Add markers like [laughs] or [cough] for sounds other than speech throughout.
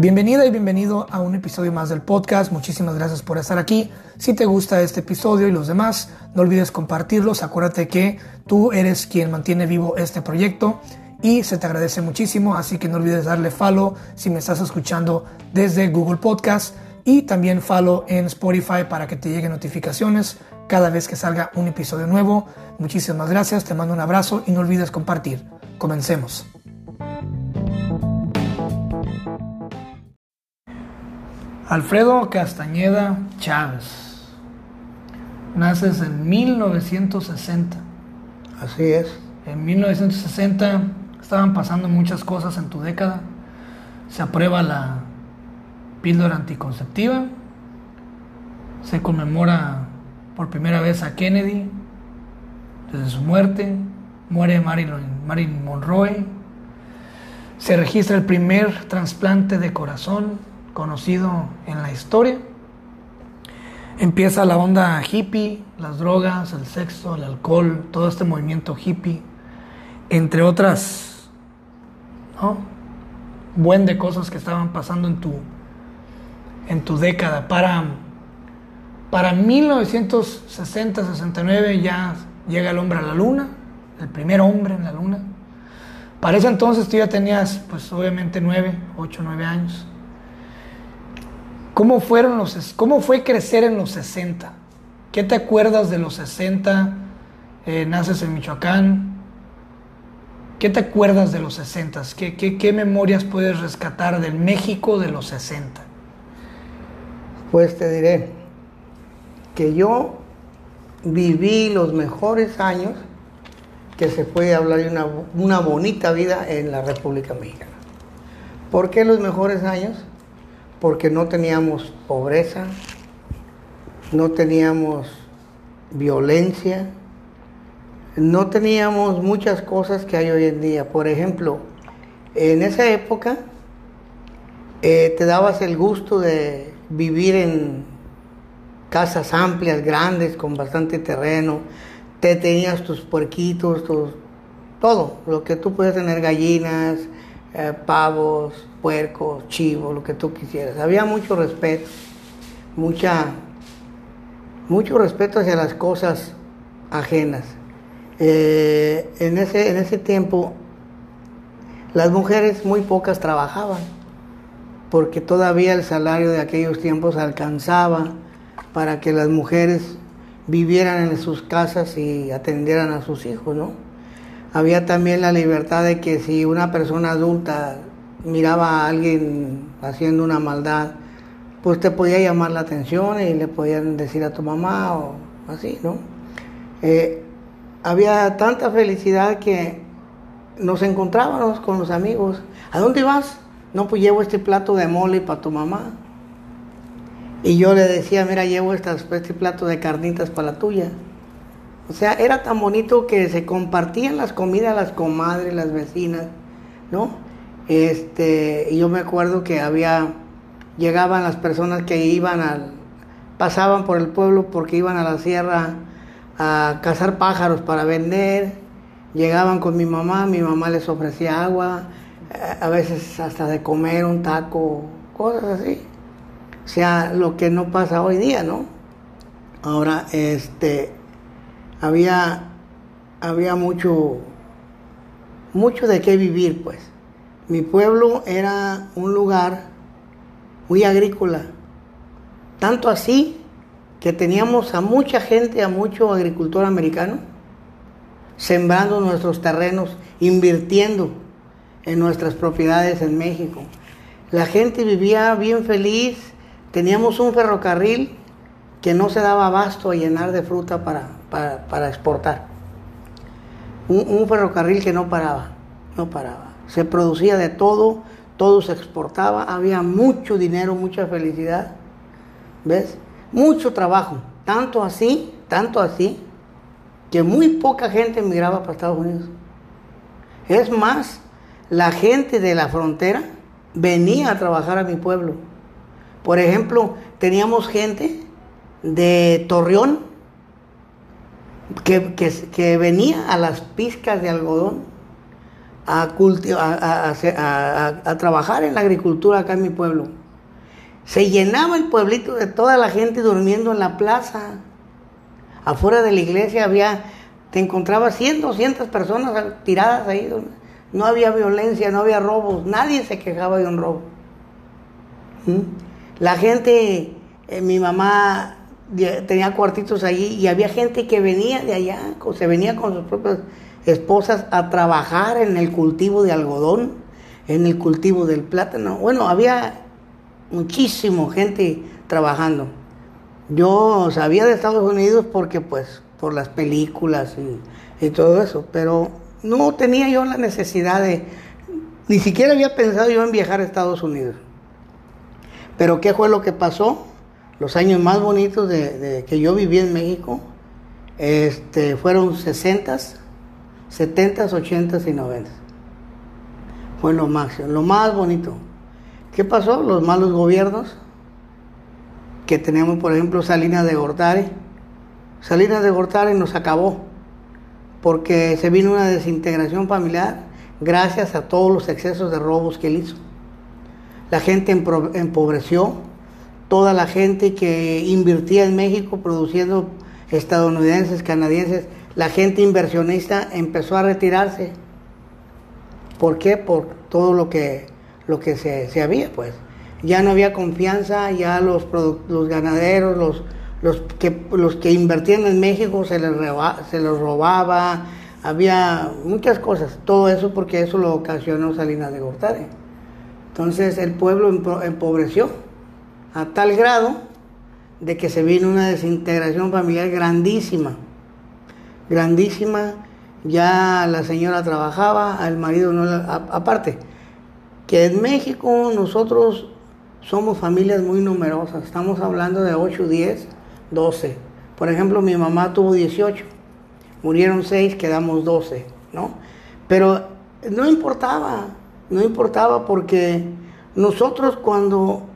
Bienvenida y bienvenido a un episodio más del podcast. Muchísimas gracias por estar aquí. Si te gusta este episodio y los demás, no olvides compartirlos. Acuérdate que tú eres quien mantiene vivo este proyecto y se te agradece muchísimo. Así que no olvides darle follow si me estás escuchando desde Google Podcast y también follow en Spotify para que te lleguen notificaciones cada vez que salga un episodio nuevo. Muchísimas gracias, te mando un abrazo y no olvides compartir. Comencemos. Alfredo Castañeda Chávez. Naces en 1960. Así es. En 1960 estaban pasando muchas cosas en tu década. Se aprueba la píldora anticonceptiva. Se conmemora por primera vez a Kennedy desde su muerte. Muere Marilyn, Marilyn Monroe. Se registra el primer trasplante de corazón conocido en la historia. Empieza la onda hippie, las drogas, el sexo, el alcohol, todo este movimiento hippie, entre otras, ¿no? Buen de cosas que estaban pasando en tu, en tu década. Para, para 1960-69 ya llega el hombre a la luna, el primer hombre en la luna. Para ese entonces tú ya tenías, pues obviamente, 9, 8, 9 años. ¿Cómo, fueron los, ¿Cómo fue crecer en los 60? ¿Qué te acuerdas de los 60? Eh, naces en Michoacán. ¿Qué te acuerdas de los 60? ¿Qué, ¿Qué, qué, memorias puedes rescatar del México de los 60? Pues te diré que yo viví los mejores años que se puede hablar de una, una bonita vida en la República Mexicana. ¿Por qué los mejores años? Porque no teníamos pobreza, no teníamos violencia, no teníamos muchas cosas que hay hoy en día. Por ejemplo, en esa época eh, te dabas el gusto de vivir en casas amplias, grandes, con bastante terreno, te tenías tus puerquitos, todo, lo que tú puedes tener, gallinas, eh, pavos, puercos, chivos, lo que tú quisieras. Había mucho respeto, mucha, mucho respeto hacia las cosas ajenas. Eh, en, ese, en ese tiempo las mujeres muy pocas trabajaban, porque todavía el salario de aquellos tiempos alcanzaba para que las mujeres vivieran en sus casas y atendieran a sus hijos, ¿no? Había también la libertad de que si una persona adulta miraba a alguien haciendo una maldad, pues te podía llamar la atención y le podían decir a tu mamá o así, ¿no? Eh, había tanta felicidad que nos encontrábamos con los amigos. ¿A dónde vas? No, pues llevo este plato de mole para tu mamá. Y yo le decía, mira, llevo este plato de carnitas para la tuya. O sea, era tan bonito que se compartían las comidas las comadres, las vecinas, ¿no? Este, yo me acuerdo que había, llegaban las personas que iban al, pasaban por el pueblo porque iban a la sierra a cazar pájaros para vender, llegaban con mi mamá, mi mamá les ofrecía agua, a veces hasta de comer un taco, cosas así. O sea, lo que no pasa hoy día, ¿no? Ahora, este, había, había mucho, mucho de qué vivir, pues. Mi pueblo era un lugar muy agrícola, tanto así que teníamos a mucha gente, a mucho agricultor americano, sembrando nuestros terrenos, invirtiendo en nuestras propiedades en México. La gente vivía bien feliz, teníamos un ferrocarril que no se daba abasto a llenar de fruta para, para, exportar. Un, ferrocarril que no paraba, no paraba. Se producía de todo, todo se exportaba, había mucho dinero, mucha felicidad, ¿ves? Mucho trabajo, tanto así, tanto así, que muy poca gente emigraba para Estados Unidos. Es más, la gente de la frontera venía a trabajar a mi pueblo. Por ejemplo, teníamos gente de Torreón que, venía a las pizcas de algodón a, a, trabajar en la agricultura acá en mi pueblo. Se llenaba el pueblito de toda la gente durmiendo en la plaza. Afuera de la iglesia había, te encontrabas 100, 200 personas tiradas ahí. No había violencia, no había robos, nadie se quejaba de un robo. ¿Mm? La gente, eh, mi mamá tenía cuartitos allí y había gente que venía de allá, se venía con sus propias esposas a trabajar en el cultivo de algodón, en el cultivo del plátano. Bueno, había muchísimo gente trabajando. Yo sabía de Estados Unidos porque pues por las películas y, y todo eso, pero no tenía yo la necesidad de, ni siquiera había pensado yo en viajar a Estados Unidos. Pero ¿qué fue lo que pasó? Los años más bonitos de, que yo viví en México este, fueron 60, 70, 80 y 90. Fue lo máximo, lo más bonito. ¿Qué pasó? Los malos gobiernos que tenemos, por ejemplo, Salinas de Gortari. Salinas de Gortari nos acabó porque se vino una desintegración familiar gracias a todos los excesos de robos que él hizo la gente empobreció, toda la gente que invertía en México produciendo estadounidenses, canadienses, la gente inversionista empezó a retirarse. ¿Por qué? Por todo lo que, lo que se, había, pues. Ya no había confianza, ya los, los ganaderos, los, los, que, los que invertían en México se les, se les robaba, había muchas cosas. Todo eso porque eso lo ocasionó Salinas de Gortari. Entonces el pueblo empobreció a tal grado de que se vino una desintegración familiar grandísima, grandísima. Ya la señora trabajaba, el marido no. aparte, que en México nosotros somos familias muy numerosas, estamos hablando de 8, 10, 12. Por ejemplo, mi mamá tuvo 18, murieron 6, quedamos 12, ¿no? Pero no importaba, no importaba porque nosotros cuando,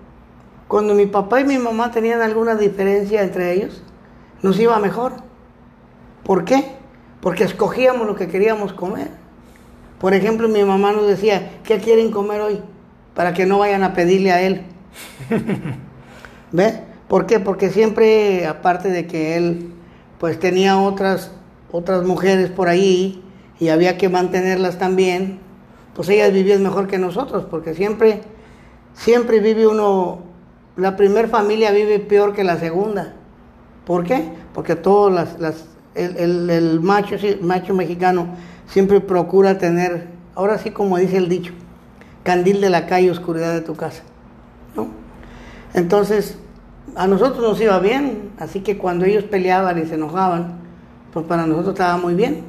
cuando mi papá y mi mamá tenían alguna diferencia entre ellos, nos iba mejor. ¿Por qué? Porque escogíamos lo que queríamos comer. Por ejemplo, mi mamá nos decía, ¿qué quieren comer hoy? Para que no vayan a pedirle a él. [laughs] ¿Ve? ¿Por qué? Porque siempre, aparte de que él pues tenía otras, otras mujeres por ahí y había que mantenerlas también, pues ellas vivían mejor que nosotros, porque siempre, siempre vive uno, la primera familia vive peor que la segunda. ¿Por qué? Porque todos las, las el, el, macho, macho mexicano siempre procura tener, ahora sí como dice el dicho, candil de la calle, oscuridad de tu casa. ¿no? Entonces, a nosotros nos iba bien, así que cuando ellos peleaban y se enojaban, pues para nosotros estaba muy bien.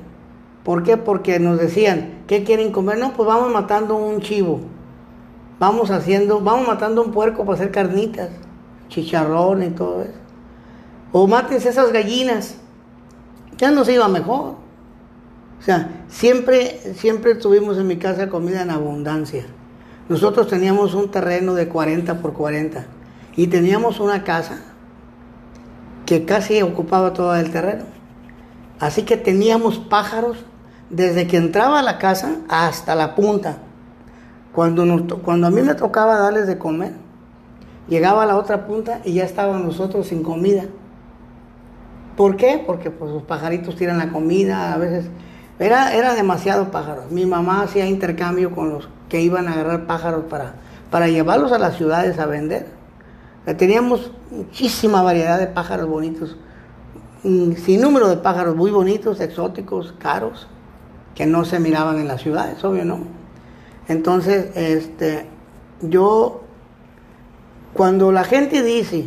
¿Por qué? Porque nos decían, ¿qué quieren comer? No, pues vamos matando un chivo. Vamos haciendo, vamos matando un puerco para hacer carnitas, chicharrón y todo eso. O mátense esas gallinas. Ya nos iba mejor. O sea, siempre, siempre tuvimos en mi casa comida en abundancia. Nosotros teníamos un terreno de 40 por 40 y teníamos una casa que casi ocupaba todo el terreno. Así que teníamos pájaros desde que entraba a la casa hasta la punta. Cuando, cuando a mí me tocaba darles de comer, llegaba a la otra punta y ya estaban nosotros sin comida. ¿Por qué? Porque pues, los pajaritos tiran la comida, a veces era, era demasiado pájaros. Mi mamá hacía intercambio con los que iban a agarrar pájaros para, para llevarlos a las ciudades a vender. Teníamos muchísima variedad de pájaros bonitos, sin número de pájaros muy bonitos, exóticos, caros que no se miraban en las ciudades, obvio, ¿no? Entonces, este, yo, cuando la gente dice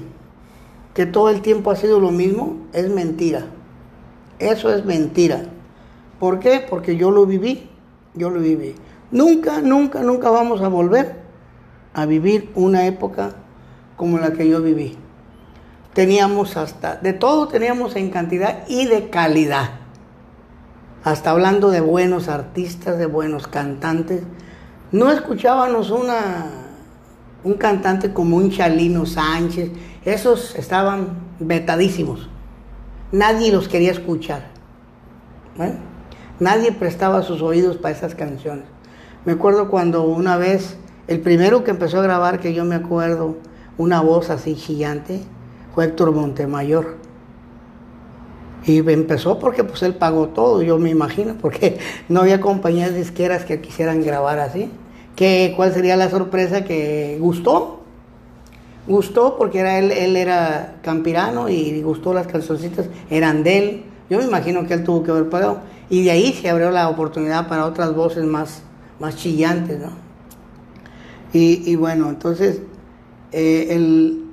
que todo el tiempo ha sido lo mismo, es mentira. Eso es mentira. ¿Por qué? Porque yo lo viví, yo lo viví. Nunca, nunca, nunca vamos a volver a vivir una época como la que yo viví. Teníamos hasta, de todo teníamos en cantidad y de calidad hasta hablando de buenos artistas, de buenos cantantes. No escuchábamos una, un cantante como un Chalino Sánchez, esos estaban vetadísimos. Nadie los quería escuchar. Nadie prestaba sus oídos para esas canciones. Me acuerdo cuando una vez, el primero que empezó a grabar, que yo me acuerdo, una voz así gigante, fue Héctor Montemayor. Y empezó porque pues él pagó todo, yo me imagino, porque [laughs] no había compañías disqueras que quisieran grabar así. ¿Qué, ¿Cuál sería la sorpresa que gustó? Gustó porque era él, él era campirano y gustó las calzoncitas, eran de él. Yo me imagino que él tuvo que haber pagado. Y de ahí se abrió la oportunidad para otras voces más, más chillantes, ¿no? Y, y bueno, entonces, eh, el,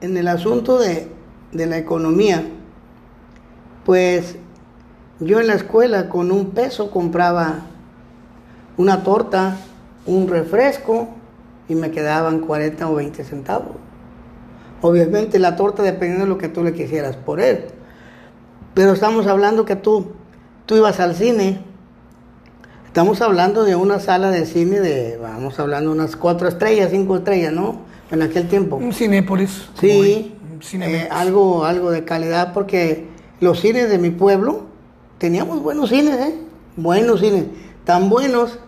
en el asunto de, de la economía, pues yo en la escuela con un peso compraba una torta, un refresco y me quedaban 40 o 20 centavos. Obviamente la torta dependiendo de lo que tú le quisieras por él. Pero estamos hablando que tú, tú ibas al cine. Estamos hablando de una sala de cine de, vamos hablando de unas cuatro estrellas, cinco estrellas, ¿no? En aquel tiempo. Un Cinépolis. Sí, un Cinemex. eh, algo, algo de calidad porque los cines de mi pueblo teníamos buenos cines, ¿eh? Buenos cines, tan buenos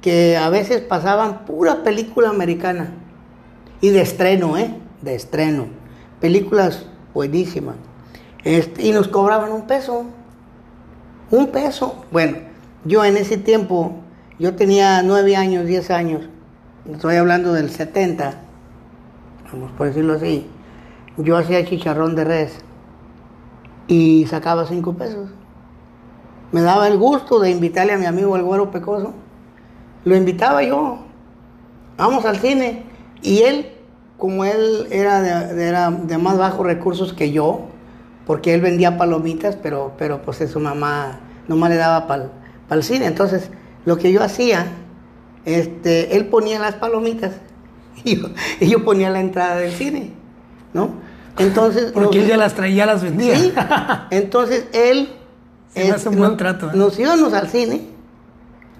que a veces pasaban pura película americana y de estreno, ¿eh? De estreno, películas buenísimas. Este, y nos cobraban un peso, un peso. Bueno, yo en ese tiempo, yo tenía nueve años, diez años, estoy hablando del 70, vamos por decirlo así, yo hacía chicharrón de res y sacaba cinco pesos. Me daba el gusto de invitarle a mi amigo el güero pecoso. Lo invitaba yo. Vamos al cine. Y él, como él era de, era de más bajos recursos que yo, porque él vendía palomitas, pero, pero pues su mamá nomás le daba para el cine. Entonces, lo que yo hacía, este, él ponía las palomitas [laughs] y yo, y yo ponía la entrada del cine, ¿no? Entonces, [laughs] Porque nos- él ya las traía, las vendía. Sí. Entonces él. [laughs] Se me hace un buen trato, ¿eh? Nos íbamos al cine,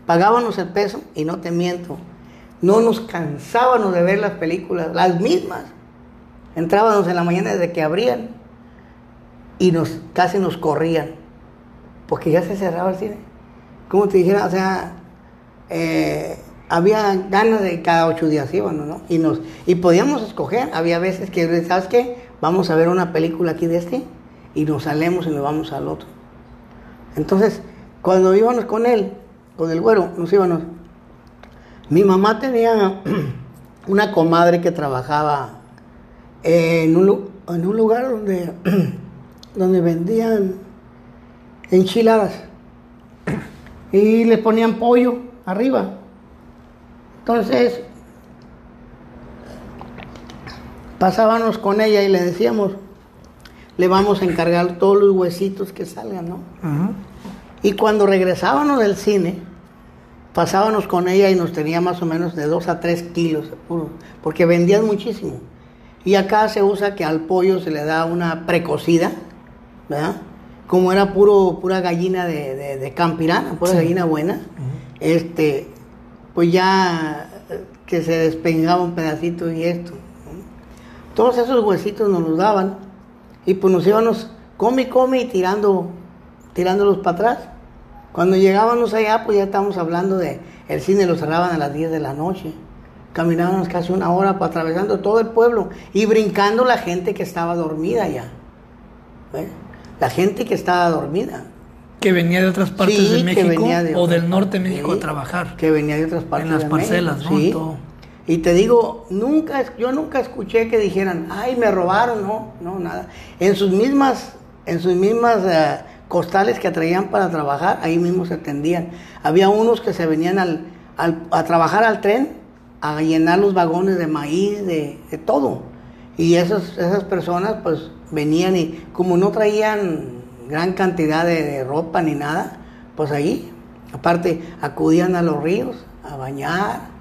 pagábamos el peso y no te miento, no nos cansábamos de ver las películas, las mismas. Entrábamos en la mañana desde que abrían y nos casi nos corrían, porque ya se cerraba el cine. Como te dijera, o sea, eh, había ganas de cada ocho días íbamos, ¿no? Y, nos, y podíamos escoger, había veces que, ¿sabes qué? Vamos a ver una película aquí de este y nos salemos y nos vamos al otro. Entonces, cuando íbamos con él, con el güero, nos íbamos. Mi mamá tenía [clears throat] una comadre que trabajaba en un, lugar donde, [clears throat] donde vendían enchiladas y le ponían pollo arriba. Entonces, pasábamos con ella y le decíamos, le vamos a encargar todos los huesitos que salgan, ¿no? Ajá. Y cuando regresábamos del cine, pasábamos con ella y nos tenía más o menos de 2 a 3 kilos, de puro, porque vendían muchísimo. Y acá se usa que al pollo se le da una precocida, ¿verdad? Como era puro, pura gallina de, de, de campirana, pura Sí. gallina buena, este, pues ya eh, que se despegaba un pedacito y esto. Todos esos huesitos nos los daban y pues nos íbamos come y come y tirando, tirándolos para atrás. Cuando llegábamos allá, pues ya estábamos hablando de el cine lo cerraban a las 10 de la noche. Caminábamos casi una hora pa- atravesando todo el pueblo y brincando la gente que estaba dormida ya. ¿Ves? La gente que estaba dormida. Que venía de otras partes Sí, de México de o del norte de México sí, a trabajar. Que venía de otras partes. las de parcelas, México, ¿no? sí. Todo. Y te digo, nunca, yo nunca escuché que dijeran, ay, me robaron, no, no, nada. En sus mismas, en sus mismas eh, costales que traían para trabajar, ahí mismo se atendían. Había unos que se venían al, a trabajar al tren, a llenar los vagones de maíz, de, de todo. Y esas, esas personas pues venían y como no traían gran cantidad de, de ropa ni nada, pues ahí, aparte, acudían a los ríos a bañar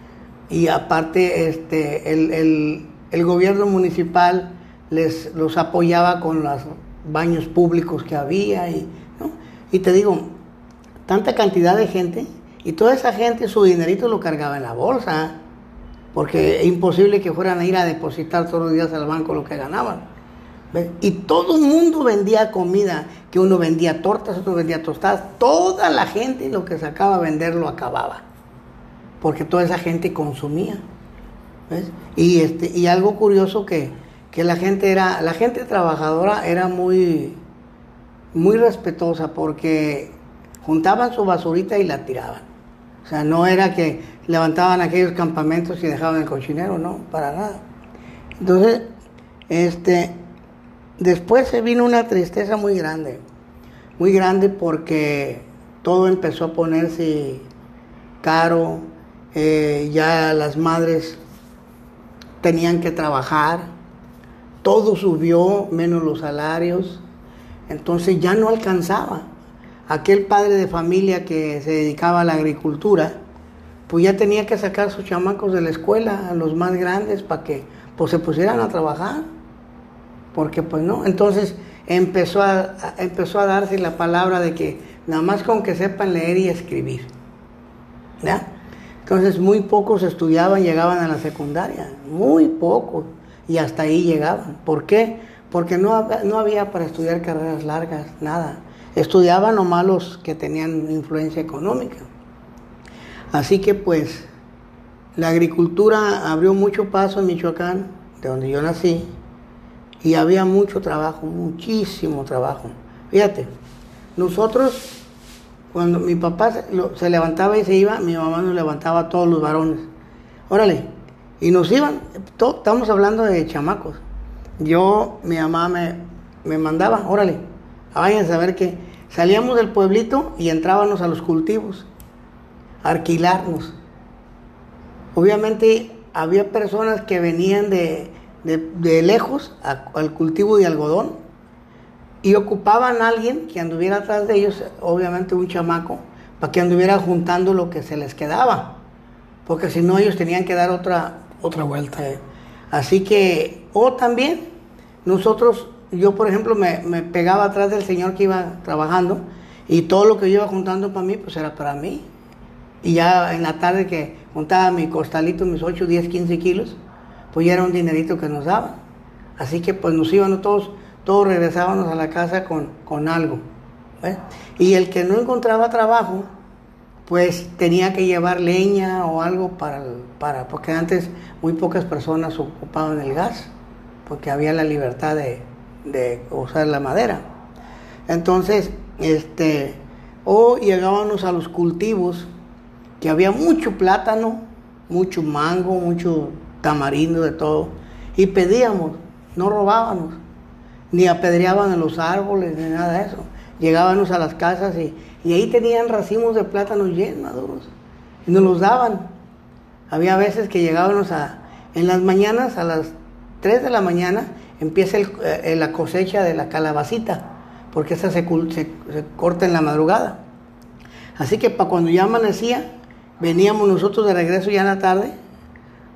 y aparte este, el, el- gobierno municipal les los apoyaba con los baños públicos que había y, ¿no? y te digo, tanta cantidad de gente y toda esa gente su dinerito lo cargaba en la bolsa porque es imposible que fueran a ir a depositar todos los días al banco lo que ganaban. Y todo el mundo vendía comida, que uno vendía tortas, otro vendía tostadas, toda la gente lo que sacaba a vender lo acababa. Porque toda esa gente consumía. ¿ves? Y, este, y algo curioso que, que la gente era, la gente trabajadora era muy, muy respetuosa porque juntaban su basurita y la tiraban. O sea, no era que levantaban aquellos campamentos y dejaban el cochinero, no, para nada. Entonces, este, después se vino una tristeza muy grande, muy grande porque todo empezó a ponerse caro, eh, ya las madres tenían que trabajar, todo subió menos los salarios, entonces ya no alcanzaba. Aquel padre de familia que se dedicaba a la agricultura, pues ya tenía que sacar sus chamacos de la escuela, a los más grandes, para que pues, se pusieran a trabajar. Porque pues no, entonces empezó a, empezó a darse la palabra de que nada más con que sepan leer y escribir. ¿Ya? Entonces muy pocos estudiaban, llegaban a la secundaria, muy pocos, y hasta ahí llegaban. ¿Por qué? Porque no, no había para estudiar carreras largas, nada. Estudiaban nomás los que tenían influencia económica. Así que pues la agricultura abrió mucho paso en Michoacán, de donde yo nací, y había mucho trabajo, muchísimo trabajo. Fíjate, nosotros, cuando mi papá se, levantaba y se iba, mi mamá nos levantaba a todos los varones. Órale, y nos iban, estamos hablando de chamacos. Yo, mi mamá me, me mandaba, órale, váyanse a ver que salíamos del pueblito y entrábamos a los cultivos alquilarnos. Obviamente había personas que venían de, lejos al cultivo de algodón y ocupaban a alguien que anduviera atrás de ellos, obviamente un chamaco, para que anduviera juntando lo que se les quedaba, porque si no ellos tenían que dar otra, otra vuelta. Así que, o también, nosotros, yo por ejemplo me, me pegaba atrás del señor que iba trabajando y todo lo que yo iba juntando para mí, pues era para mí. Y ya en la tarde que juntaba mi costalito, mis 8, 10, 15 kilos, pues ya era un dinerito que nos daban. Así que pues nos íbamos todos, todos regresábamos a la casa con, con algo. Y el que no encontraba trabajo, pues tenía que llevar leña o algo para, para, porque antes muy pocas personas ocupaban el gas, porque había la libertad de, de usar la madera. Entonces, este, o llegábamos a los cultivos, que había mucho plátano, mucho mango, mucho tamarindo, de todo. Y pedíamos, no robábamos, ni apedreaban los árboles, ni nada de eso. Llegábamos a las casas y, ahí tenían racimos de plátanos bien maduros. Y nos los daban. Había veces que llegábamos a, en las mañanas, a las 3 de la mañana, empieza eh, la cosecha de la calabacita, porque esa se, se, corta en la madrugada. Así que para cuando ya amanecía, veníamos nosotros de regreso ya en la tarde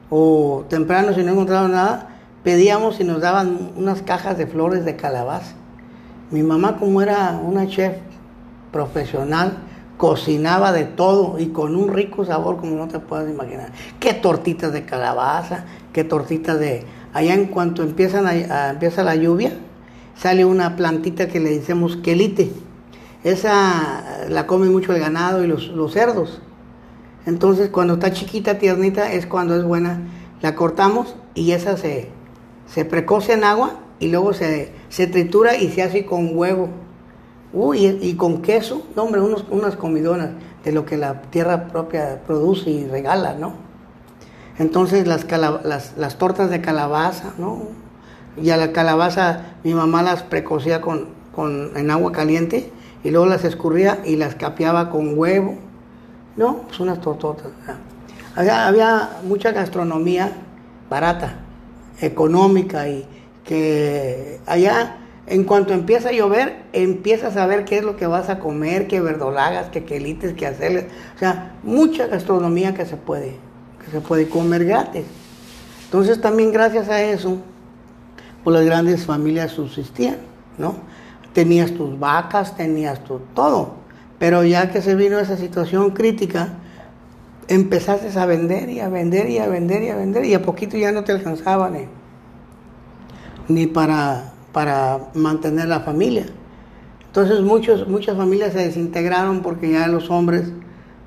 o temprano si no encontramos nada, pedíamos y nos daban unas cajas de flores de calabaza. Mi mamá como era una chef profesional, cocinaba de todo y con un rico sabor como no te puedes imaginar. Qué tortitas de calabaza, qué tortitas de... Allá en cuanto empiezan empieza la lluvia, sale una plantita que le decimos quelite. Esa la come mucho el ganado y los cerdos. Entonces, cuando está chiquita, tiernita, es cuando es buena. La cortamos y esa se, se precoce en agua y luego se, se tritura y se hace con huevo. Uy, y, con queso, no, hombre, unos, unas comidonas de lo que la tierra propia produce y regala, ¿no? Entonces, las, las, tortas de calabaza, ¿no? Y a la calabaza mi mamá las precocía con, con, en agua caliente y luego las escurría y las capeaba con huevo no, pues unas tortotas. Había, mucha gastronomía barata, económica y que allá en cuanto empieza a llover, empiezas a ver qué es lo que vas a comer, qué verdolagas, qué quelites, qué hacerles. O sea, mucha gastronomía que se puede, que se puede comer gratis. Entonces también gracias a eso, pues las grandes familias subsistían, ¿no? Tenías tus vacas, tenías tu todo. Pero ya que se vino esa situación crítica, empezaste a vender y a vender y a vender y a vender y a poquito ya no te alcanzaba ni, para, para mantener la familia. Entonces muchos, muchas familias se desintegraron porque ya los hombres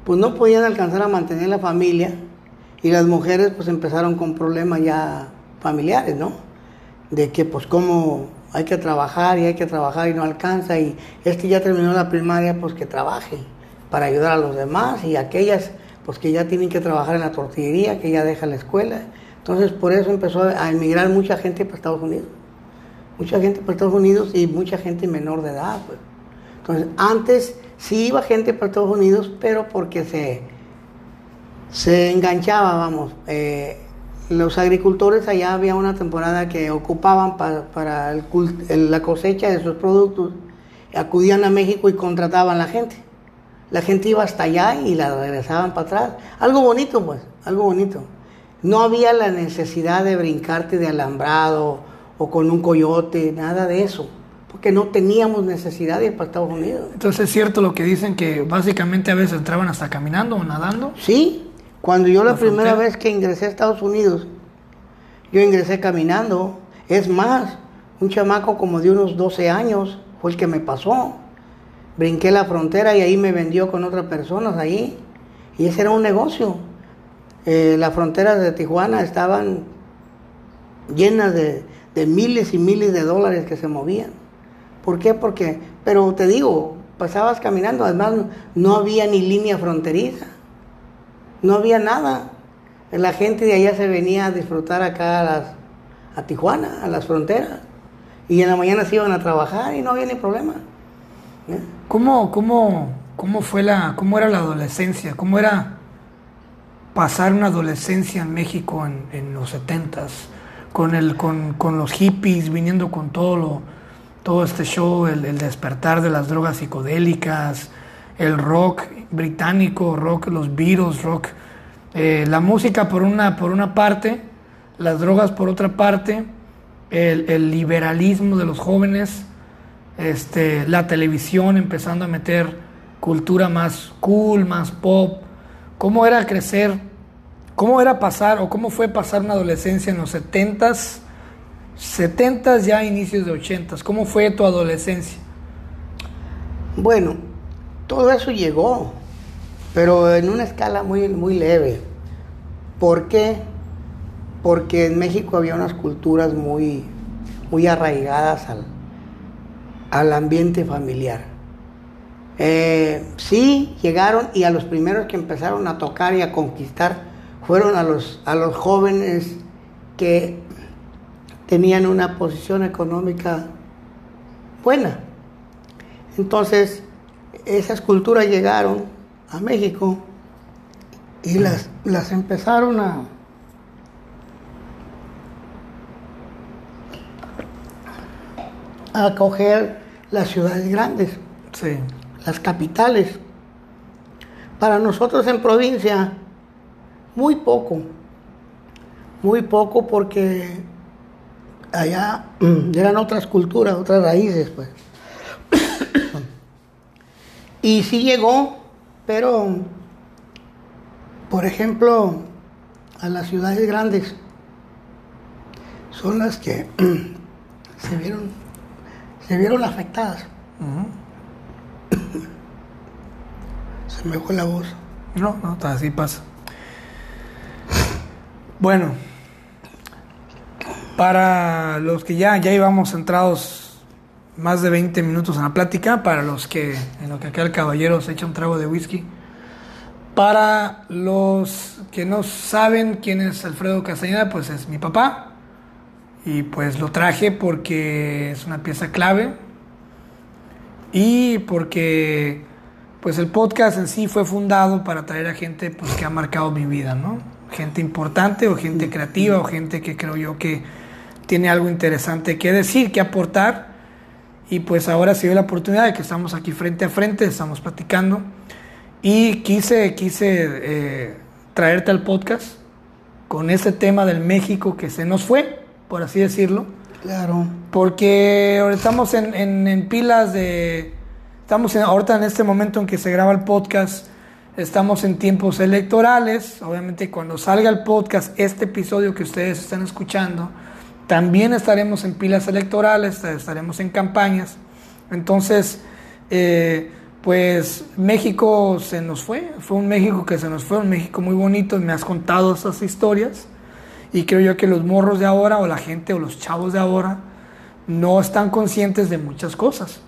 pues no podían alcanzar a mantener la familia y las mujeres pues empezaron con problemas ya familiares, ¿no? De que pues como hay que trabajar y hay que trabajar y no alcanza y este ya terminó la primaria pues que trabaje para ayudar a los demás y aquellas pues que ya tienen que trabajar en la tortillería, que ya deja la escuela. Entonces por eso empezó a emigrar mucha gente para Estados Unidos. Mucha gente para Estados Unidos y mucha gente menor de edad. Pues. Entonces antes sí iba gente para Estados Unidos, pero porque se, se enganchaba, vamos. Eh, los agricultores allá había una temporada que ocupaban para, la cosecha de sus productos, acudían a México y contrataban a la gente. La gente iba hasta allá y la regresaban para atrás. Algo bonito, pues, algo bonito. No había la necesidad de brincarte de alambrado o con un coyote, nada de eso, porque no teníamos necesidad de ir para Estados Unidos. Entonces es cierto lo que dicen que básicamente a veces entraban hasta caminando o nadando. Sí, cuando yo la, primera vez que ingresé a Estados Unidos, yo ingresé caminando. Es más, un chamaco como de unos 12 años fue el que me pasó brinqué la frontera y ahí me vendió con otras personas ahí. Y ese era un negocio. Eh, las fronteras de Tijuana estaban llenas de, miles y miles de dólares que se movían. ¿Por qué? Porque, pero te digo, pasabas caminando, además no había ni línea fronteriza, no había nada. La gente de allá se venía a disfrutar acá a, a Tijuana, a las fronteras, y en la mañana se iban a trabajar y no había ni problema. ¿Cómo, cómo, cómo fue la, cómo era la adolescencia? ¿Cómo era pasar una adolescencia en México en, los setentas? Con, el, con, con, los hippies viniendo con todo, lo, todo este show, el, despertar de las drogas psicodélicas, el rock británico, rock, los Beatles, rock, eh, la música por una, por una parte, las drogas por otra parte, el, el liberalismo de los jóvenes, este, la televisión empezando a meter cultura más cool, más pop. ¿Cómo era crecer? ¿Cómo era pasar o cómo fue pasar una adolescencia en los 70s? 70s ya inicios de 80s. ¿Cómo fue tu adolescencia? Bueno, todo eso llegó, pero en una escala muy, muy leve. ¿Por qué? Porque en México había unas culturas muy, muy arraigadas al, al ambiente familiar. Eh, sí, llegaron y a los primeros que empezaron a tocar y a conquistar fueron a los, a los jóvenes que tenían una posición económica buena. Entonces, esas culturas llegaron a México y las, las empezaron a, a acoger las ciudades grandes, las capitales. Para nosotros en provincia, muy poco, muy poco porque allá eran otras culturas, otras raíces, pues. y sí llegó, pero, por ejemplo, a las ciudades grandes son las que se vieron se vieron afectadas. se me fue la voz. No, no, así pasa. Bueno, para los que ya, ya íbamos centrados más de 20 minutos en la plática, para los que en lo que acá el caballero se echa un trago de whisky, para los que no saben quién es Alfredo Castañeda, pues es mi papá, y pues lo traje porque es una pieza clave y porque pues el podcast en sí fue fundado para traer a gente pues que ha marcado mi vida, ¿no? Gente importante o gente creativa o gente que creo yo que tiene algo interesante que decir, que aportar. Y pues ahora se dio la oportunidad de que estamos aquí frente a frente, estamos platicando. Y quise, quise eh, traerte al podcast con ese tema del México que se nos fue por así decirlo. Claro. Porque ahora estamos en, en, pilas de... Estamos ahorita en este momento en que se graba el podcast, estamos en tiempos electorales. Obviamente cuando salga el podcast, este episodio que ustedes están escuchando, también estaremos en pilas electorales, estaremos en campañas. Entonces, eh, pues México se nos fue, fue un México que se nos fue, un México muy bonito, me has contado esas historias y creo yo que los morros de ahora o la gente o los chavos de ahora no están conscientes de muchas cosas.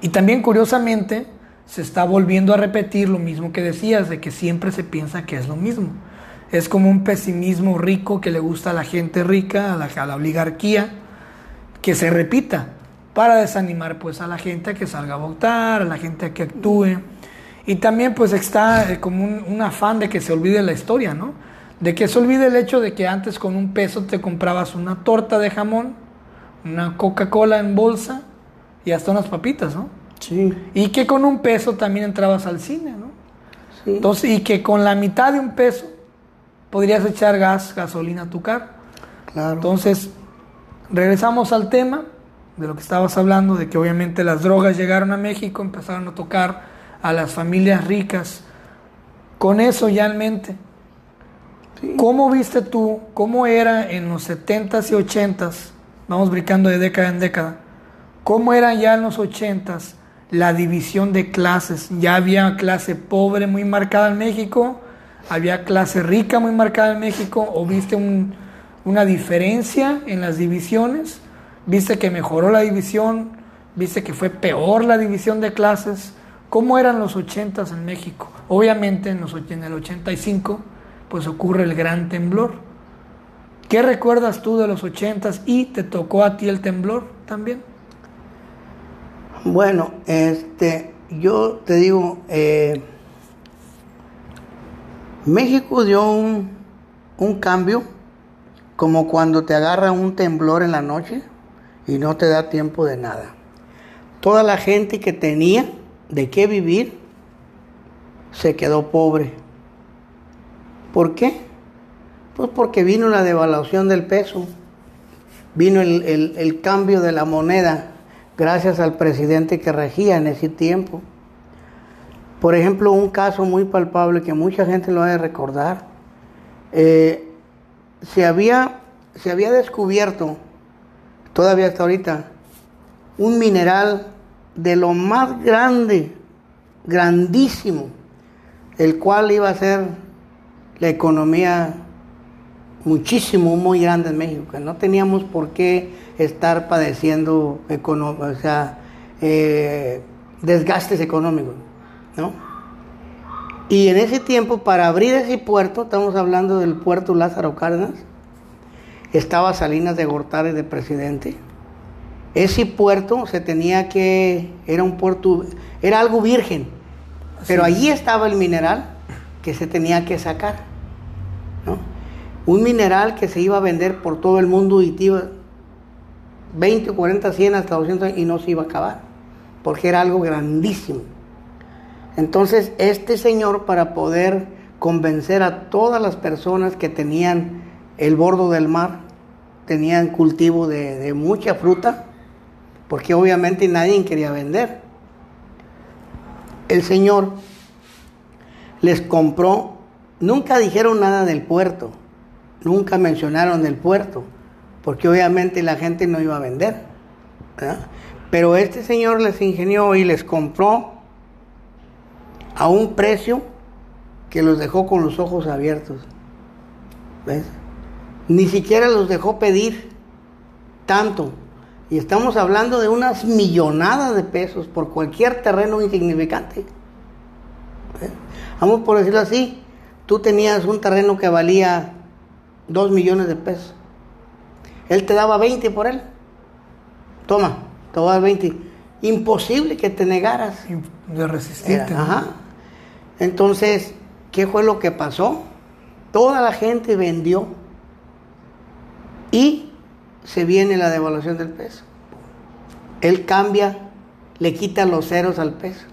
Y también curiosamente se está volviendo a repetir lo mismo que decías, de que siempre se piensa que es lo mismo. Es como un pesimismo rico que le gusta a la gente rica, a la, a la oligarquía, que se repita para desanimar pues a la gente a que salga a votar, a la gente a que actúe. Y también pues está eh, como un, afán de que se olvide la historia, ¿no? De que se olvide el hecho de que antes con un peso te comprabas una torta de jamón, una Coca-Cola en bolsa y hasta unas papitas, ¿no? Sí. Y que con un peso también entrabas al cine, ¿no? Sí. Entonces, y que con la mitad de un peso podrías echar gas, gasolina a tu carro. Claro. Entonces, regresamos al tema de lo que estabas hablando, de que obviamente las drogas llegaron a México, empezaron a tocar a las familias ricas. Con eso ya en mente, ¿cómo viste tú, cómo era en los 70s y 80s, vamos brincando de década en década, cómo era ya en los 80s la división de clases? Ya había clase pobre muy marcada en México, había clase rica muy marcada en México, o viste una diferencia en las divisiones? ¿Viste que mejoró la división? ¿Viste que fue peor la división de clases? ¿Cómo eran los 80 en México? Obviamente en, los, en el 85 pues ocurre el gran temblor. ¿Qué recuerdas tú de los 80 y te tocó a ti el temblor también? Bueno, este, yo te digo, eh, México dio un, un cambio como cuando te agarra un temblor en la noche y no te da tiempo de nada. Toda la gente que tenía de qué vivir se quedó pobre. ¿Por qué? Pues porque vino la devaluación del peso, vino el, el cambio de la moneda gracias al presidente que regía en ese tiempo. Por ejemplo, un caso muy palpable que mucha gente lo ha de recordar, eh, se, había, se había descubierto todavía hasta ahorita, un mineral de lo más grande, grandísimo, el cual iba a ser la economía muchísimo, muy grande en México, que no teníamos por qué estar padeciendo o sea, eh, desgastes económicos, ¿no? Y en ese tiempo, para abrir ese puerto, estamos hablando del puerto Lázaro Cárdenas, estaba Salinas de Gortari de presidente. Ese puerto se tenía que, era un puerto, era algo virgen, pero allí estaba el mineral que se tenía que sacar. Un mineral que se iba a vender por todo el mundo y iba 20, 40, 100 hasta 200 y no se iba a acabar, porque era algo grandísimo. Entonces, este señor, para poder convencer a todas las personas que tenían el bordo del mar, tenían cultivo de, mucha fruta, porque obviamente nadie quería vender. El Señor les compró, nunca dijeron nada del puerto, nunca mencionaron el puerto, porque obviamente la gente no iba a vender. Pero este Señor les ingenió y les compró a un precio que los dejó con los ojos abiertos. ¿Ves? Ni siquiera los dejó pedir tanto. Y estamos hablando de unas millonadas de pesos por cualquier terreno insignificante. Vamos por decirlo así, tú tenías un terreno que valía 2 millones de pesos. Él te daba 20 por él. Toma, te voy a dar 20. Imposible que te negaras. De resistirte. ajá. Entonces, ¿qué fue lo que pasó? Toda la gente vendió y se viene la devaluación del peso. Él cambia, le quita los ceros al peso.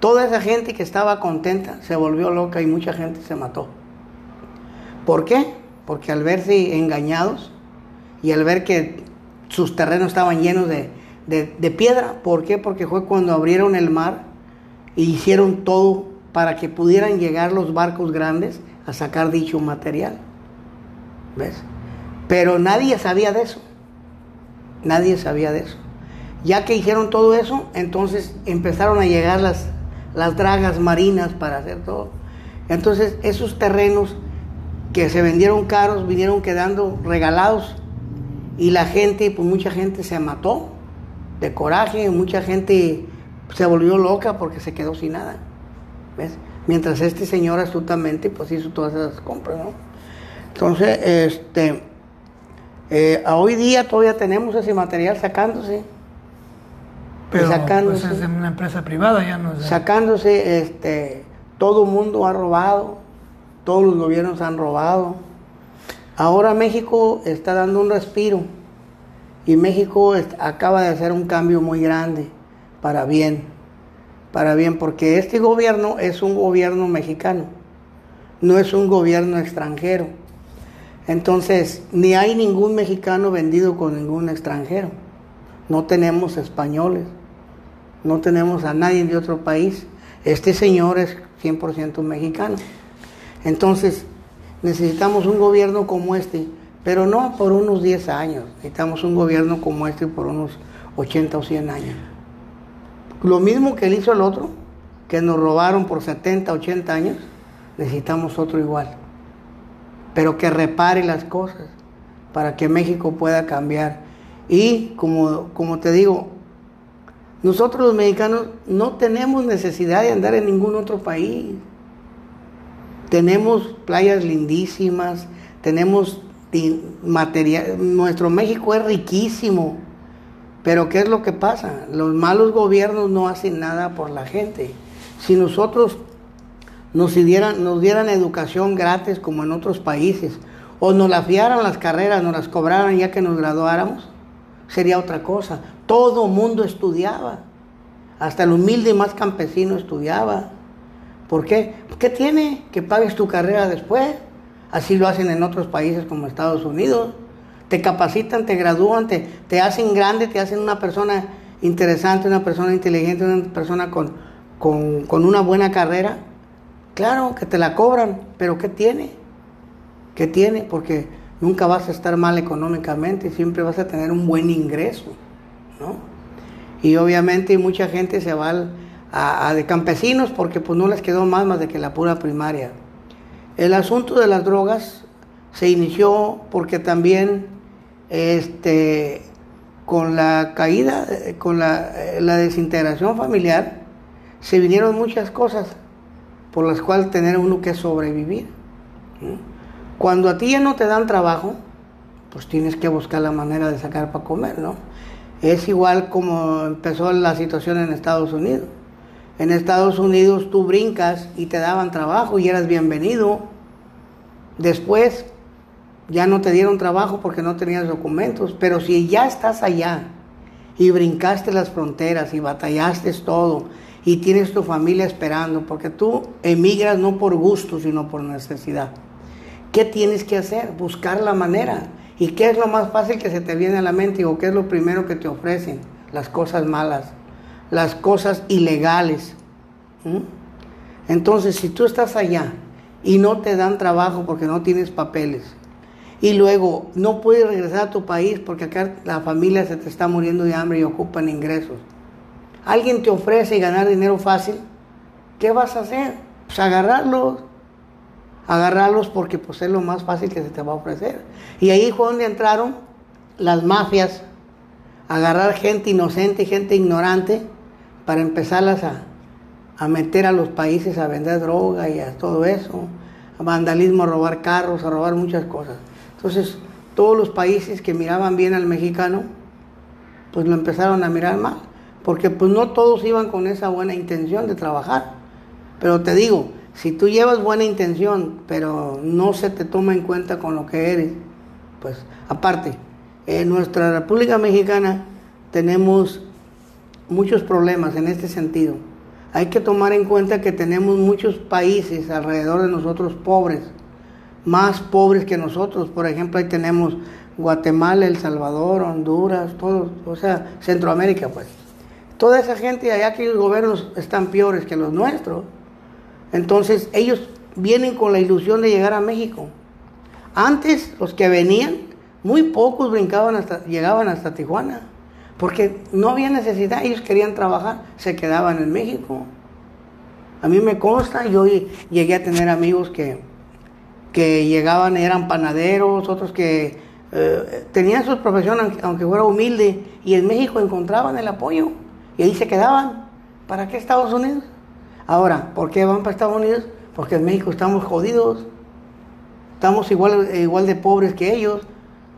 Toda esa gente que estaba contenta se volvió loca y mucha gente se mató. ¿Por qué? Porque al verse engañados y al ver que sus terrenos estaban llenos de, de piedra, ¿por qué? Porque fue cuando abrieron el mar e hicieron todo para que pudieran llegar los barcos grandes a sacar dicho material. ¿Ves? Pero nadie sabía de eso. Nadie sabía de eso. Ya que hicieron todo eso, entonces empezaron a llegar las, las dragas marinas para hacer todo. Entonces esos terrenos que se vendieron caros vinieron quedando regalados y la gente, pues mucha gente se mató de coraje, mucha gente se volvió loca porque se quedó sin nada. ¿Ves? Mientras este señor astutamente pues hizo todas esas compras, ¿no? Entonces, este, eh, hoy día todavía tenemos ese material sacándose. Pero sacándose, pues es una empresa privada, ya no es de- sacándose, este, todo mundo ha robado, todos los gobiernos han robado. Ahora México está dando un respiro y México acaba de hacer un cambio muy grande para bien, para bien, porque este gobierno es un gobierno mexicano, no es un gobierno extranjero. Entonces, ni hay ningún mexicano vendido con ningún extranjero. No tenemos españoles, no tenemos a nadie de otro país. Este señor es 100% mexicano. Entonces, necesitamos un gobierno como este, pero no por unos 10 años. Necesitamos un gobierno como este por unos 80 o 100 años. Lo mismo que él hizo el otro, que nos robaron por 70, 80 años, necesitamos otro igual. Pero que repare las cosas para que México pueda cambiar. Y como, como te digo, nosotros los mexicanos no tenemos necesidad de andar en ningún otro país. Tenemos playas lindísimas, tenemos material, nuestro México es riquísimo. Pero ¿qué es lo que pasa? Los malos gobiernos no hacen nada por la gente. Si nosotros nos dieran, nos dieran educación gratis como en otros países, o nos la fiaran las carreras, nos las cobraran ya que nos graduáramos, sería otra cosa. Todo mundo estudiaba, hasta el humilde más campesino estudiaba. ¿Por qué? ¿Qué tiene? Que pagues tu carrera después. Así lo hacen en otros países como Estados Unidos. Te capacitan, te gradúan, te, te hacen grande, te hacen una persona interesante, una persona inteligente, una persona con, con, con una buena carrera. Claro que te la cobran, pero ¿qué tiene? ¿Qué tiene? Porque nunca vas a estar mal económicamente, siempre vas a tener un buen ingreso, ¿no? Y obviamente mucha gente se va a, de campesinos porque pues no les quedó más más de que la pura primaria. El asunto de las drogas se inició porque también este con la caída, eh, con la, eh, la desintegración familiar, se vinieron muchas cosas por las cuales tener uno que sobrevivir. Cuando a ti ya no te dan trabajo, pues tienes que buscar la manera de sacar para comer, ¿no? Es igual como empezó la situación en Estados Unidos. En Estados Unidos tú brincas y te daban trabajo y eras bienvenido. Después ya no te dieron trabajo porque no tenías documentos, pero si ya estás allá y brincaste las fronteras y batallaste todo y tienes tu familia esperando, porque tú emigras no por gusto, sino por necesidad. ¿Qué tienes que hacer? Buscar la manera. ¿Y qué es lo más fácil que se te viene a la mente o qué es lo primero que te ofrecen? Las cosas malas, las cosas ilegales. ¿Mm? Entonces, si tú estás allá y no te dan trabajo porque no tienes papeles, y luego no puedes regresar a tu país porque acá la familia se te está muriendo de hambre y ocupan ingresos, alguien te ofrece ganar dinero fácil, ¿qué vas a hacer? Pues agarrarlos, agarrarlos porque pues es lo más fácil que se te va a ofrecer. Y ahí fue donde entraron las mafias, agarrar gente inocente, gente ignorante, para empezarlas a, a meter a los países a vender droga y a todo eso, a vandalismo, a robar carros, a robar muchas cosas. Entonces, todos los países que miraban bien al mexicano, pues lo empezaron a mirar mal, porque pues no todos iban con esa buena intención de trabajar. Pero te digo, si tú llevas buena intención, pero no se te toma en cuenta con lo que eres, pues aparte, en nuestra República Mexicana tenemos muchos problemas en este sentido. Hay que tomar en cuenta que tenemos muchos países alrededor de nosotros pobres, más pobres que nosotros. Por ejemplo, ahí tenemos Guatemala, El Salvador, Honduras, todo, o sea, Centroamérica, pues. Toda esa gente allá que los gobiernos están peores que los nuestros. Entonces, ellos vienen con la ilusión de llegar a México. Antes, los que venían, muy pocos brincaban hasta, llegaban hasta Tijuana. Porque no había necesidad, ellos querían trabajar, se quedaban en México. A mí me consta, yo llegué a tener amigos que, que llegaban, eran panaderos, otros que eh, tenían su profesión, aunque fuera humilde, y en México encontraban el apoyo y ahí se quedaban. ¿Para qué Estados Unidos? Ahora, ¿por qué van para Estados Unidos? Porque en México estamos jodidos, estamos igual, igual de pobres que ellos.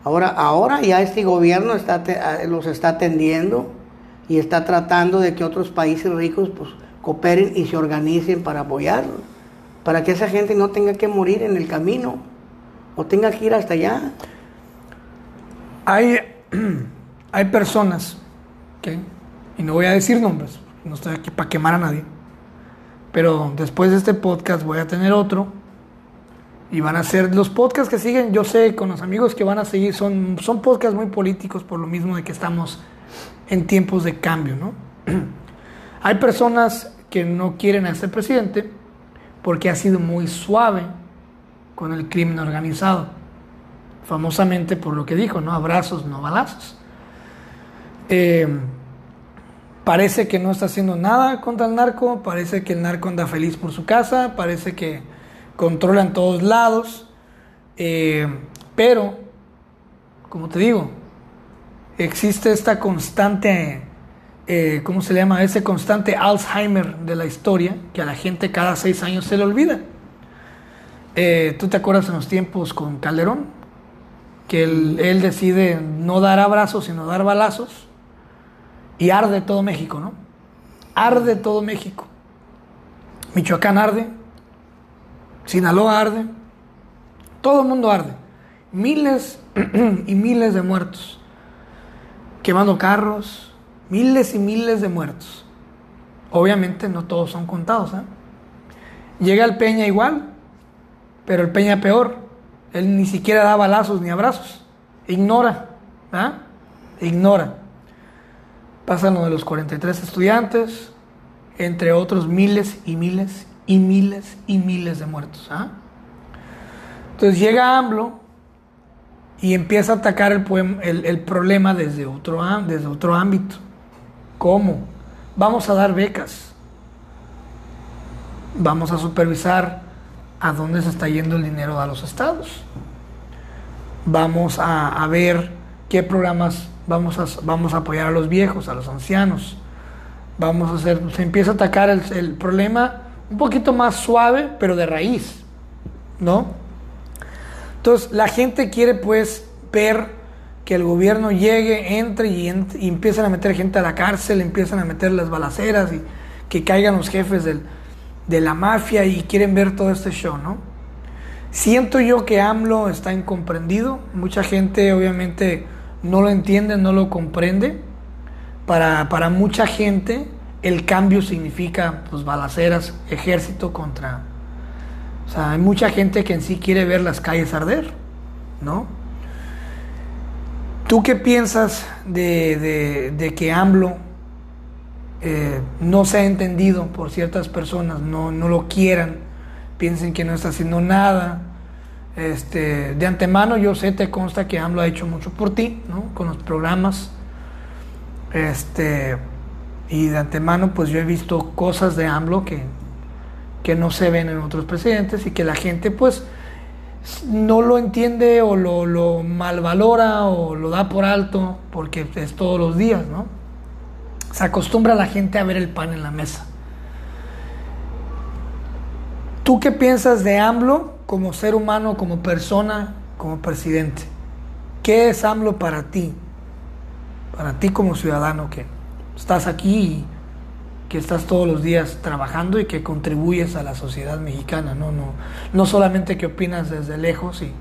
Ahora, ahora ya este gobierno está, los está atendiendo y está tratando de que otros países ricos pues, cooperen y se organicen para apoyarlo, para que esa gente no tenga que morir en el camino o tenga que ir hasta allá. Hay, [clears throat] hay personas que, y no voy a decir nombres, no estoy aquí para quemar a nadie, pero después de este podcast voy a tener otro y van a ser los podcasts que siguen, yo sé, con los amigos que van a seguir, son, son podcasts muy políticos por lo mismo de que estamos en tiempos de cambio, ¿no? [clears throat] Hay personas que no quieren a este presidente porque ha sido muy suave con el crimen organizado famosamente por lo que dijo, ¿no? Abrazos, no balazos. Eh, parece que no está haciendo nada contra el narco, parece que el narco anda feliz por su casa, parece que controla en todos lados, eh, pero, como te digo, existe esta constante, eh, ¿cómo se llama? Ese constante Alzheimer de la historia que a la gente cada seis años se le olvida. ¿Tú te acuerdas en los tiempos con Calderón? que él, decide no dar abrazos, sino dar balazos, y arde todo México, ¿no? Arde todo México. Michoacán arde, Sinaloa arde, todo el mundo arde. Miles [clears throat] y miles de muertos, quemando carros, miles y miles de muertos. Obviamente no todos son contados. ¿eh? Llega el Peña igual, pero el Peña peor. Él ni siquiera da balazos ni abrazos. Ignora. ¿ah? Ignora. Pasan lo de los 43 estudiantes, entre otros miles y miles y miles y miles de muertos. ¿ah? Entonces llega AMLO y empieza a atacar el, problema desde otro ámbito. ¿Cómo? Vamos a dar becas. Vamos a supervisar a dónde se está yendo el dinero a los estados. Vamos a, ver qué programas vamos a, vamos a apoyar a los viejos, a los ancianos. Vamos a hacer, se empieza a atacar el, problema un poquito más suave, pero de raíz, ¿no? Entonces la gente quiere pues ver que el gobierno llegue, entre y, y empiezan a meter gente a la cárcel, empiezan a meter las balaceras y que caigan los jefes del, de la mafia y quieren ver todo este show, ¿no? Siento yo que AMLO está incomprendido, mucha gente obviamente no lo entiende, no lo comprende. Para, para mucha gente el cambio significa pues balaceras, ejército contra... O sea, hay mucha gente que en sí quiere ver las calles arder, ¿no? ¿Tú qué piensas de, de, que AMLO eh, no se ha entendido por ciertas personas, no, no, lo quieran, piensen que no está haciendo nada. Este, de antemano yo sé, te consta que AMLO ha hecho mucho por ti, ¿no? Con los programas. Este, y de antemano pues yo he visto cosas de AMLO que, que no se ven en otros presidentes y que la gente pues no lo entiende o lo, lo malvalora o lo da por alto porque es todos los días, ¿no? Se acostumbra la gente a ver el pan en la mesa. ¿Tú qué piensas de AMLO como ser humano, como persona, como presidente? ¿Qué es AMLO para ti? Para ti como ciudadano que estás aquí y que estás todos los días trabajando y que contribuyes a la sociedad mexicana, no, no, no solamente que opinas desde lejos y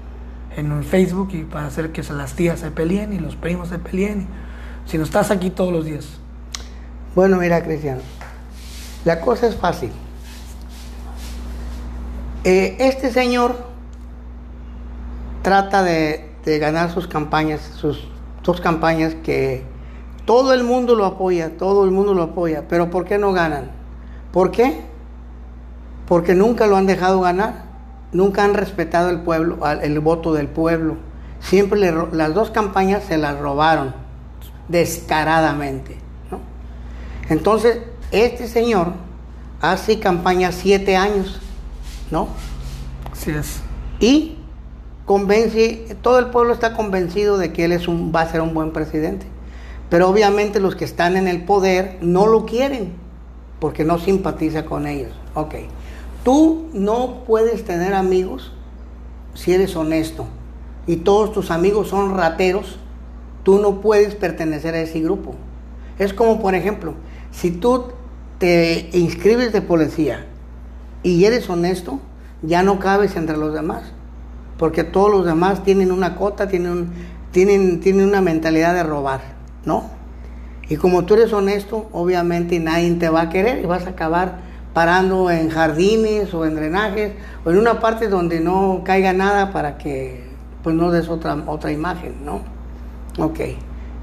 en un Facebook y para hacer que las tías se peleen y los primos se peleen, sino estás aquí todos los días. Bueno, mira, Cristiano, la cosa es fácil. Eh, este señor trata de, ganar sus campañas, sus dos campañas que todo el mundo lo apoya, todo el mundo lo apoya, pero ¿por qué no ganan? ¿Por qué? Porque nunca lo han dejado ganar, nunca han respetado el pueblo, el voto del pueblo. Siempre las dos campañas se las robaron descaradamente. Entonces, este señor hace campaña siete años, ¿no? Así es. Y convence, todo el pueblo está convencido de que él es un, va a ser un buen presidente. Pero obviamente los que están en el poder no lo quieren, porque no simpatiza con ellos. Ok. Tú no puedes tener amigos si eres honesto y todos tus amigos son rateros, tú no puedes pertenecer a ese grupo. Es como, por ejemplo, si tú te inscribes de policía y eres honesto, ya no cabes entre los demás, porque todos los demás tienen una cota, tienen, tienen, tienen una mentalidad de robar, ¿no? Y como tú eres honesto, obviamente nadie te va a querer y vas a acabar parando en jardines o en drenajes o en una parte donde no caiga nada para que pues no des otra, otra imagen, ¿no? Ok.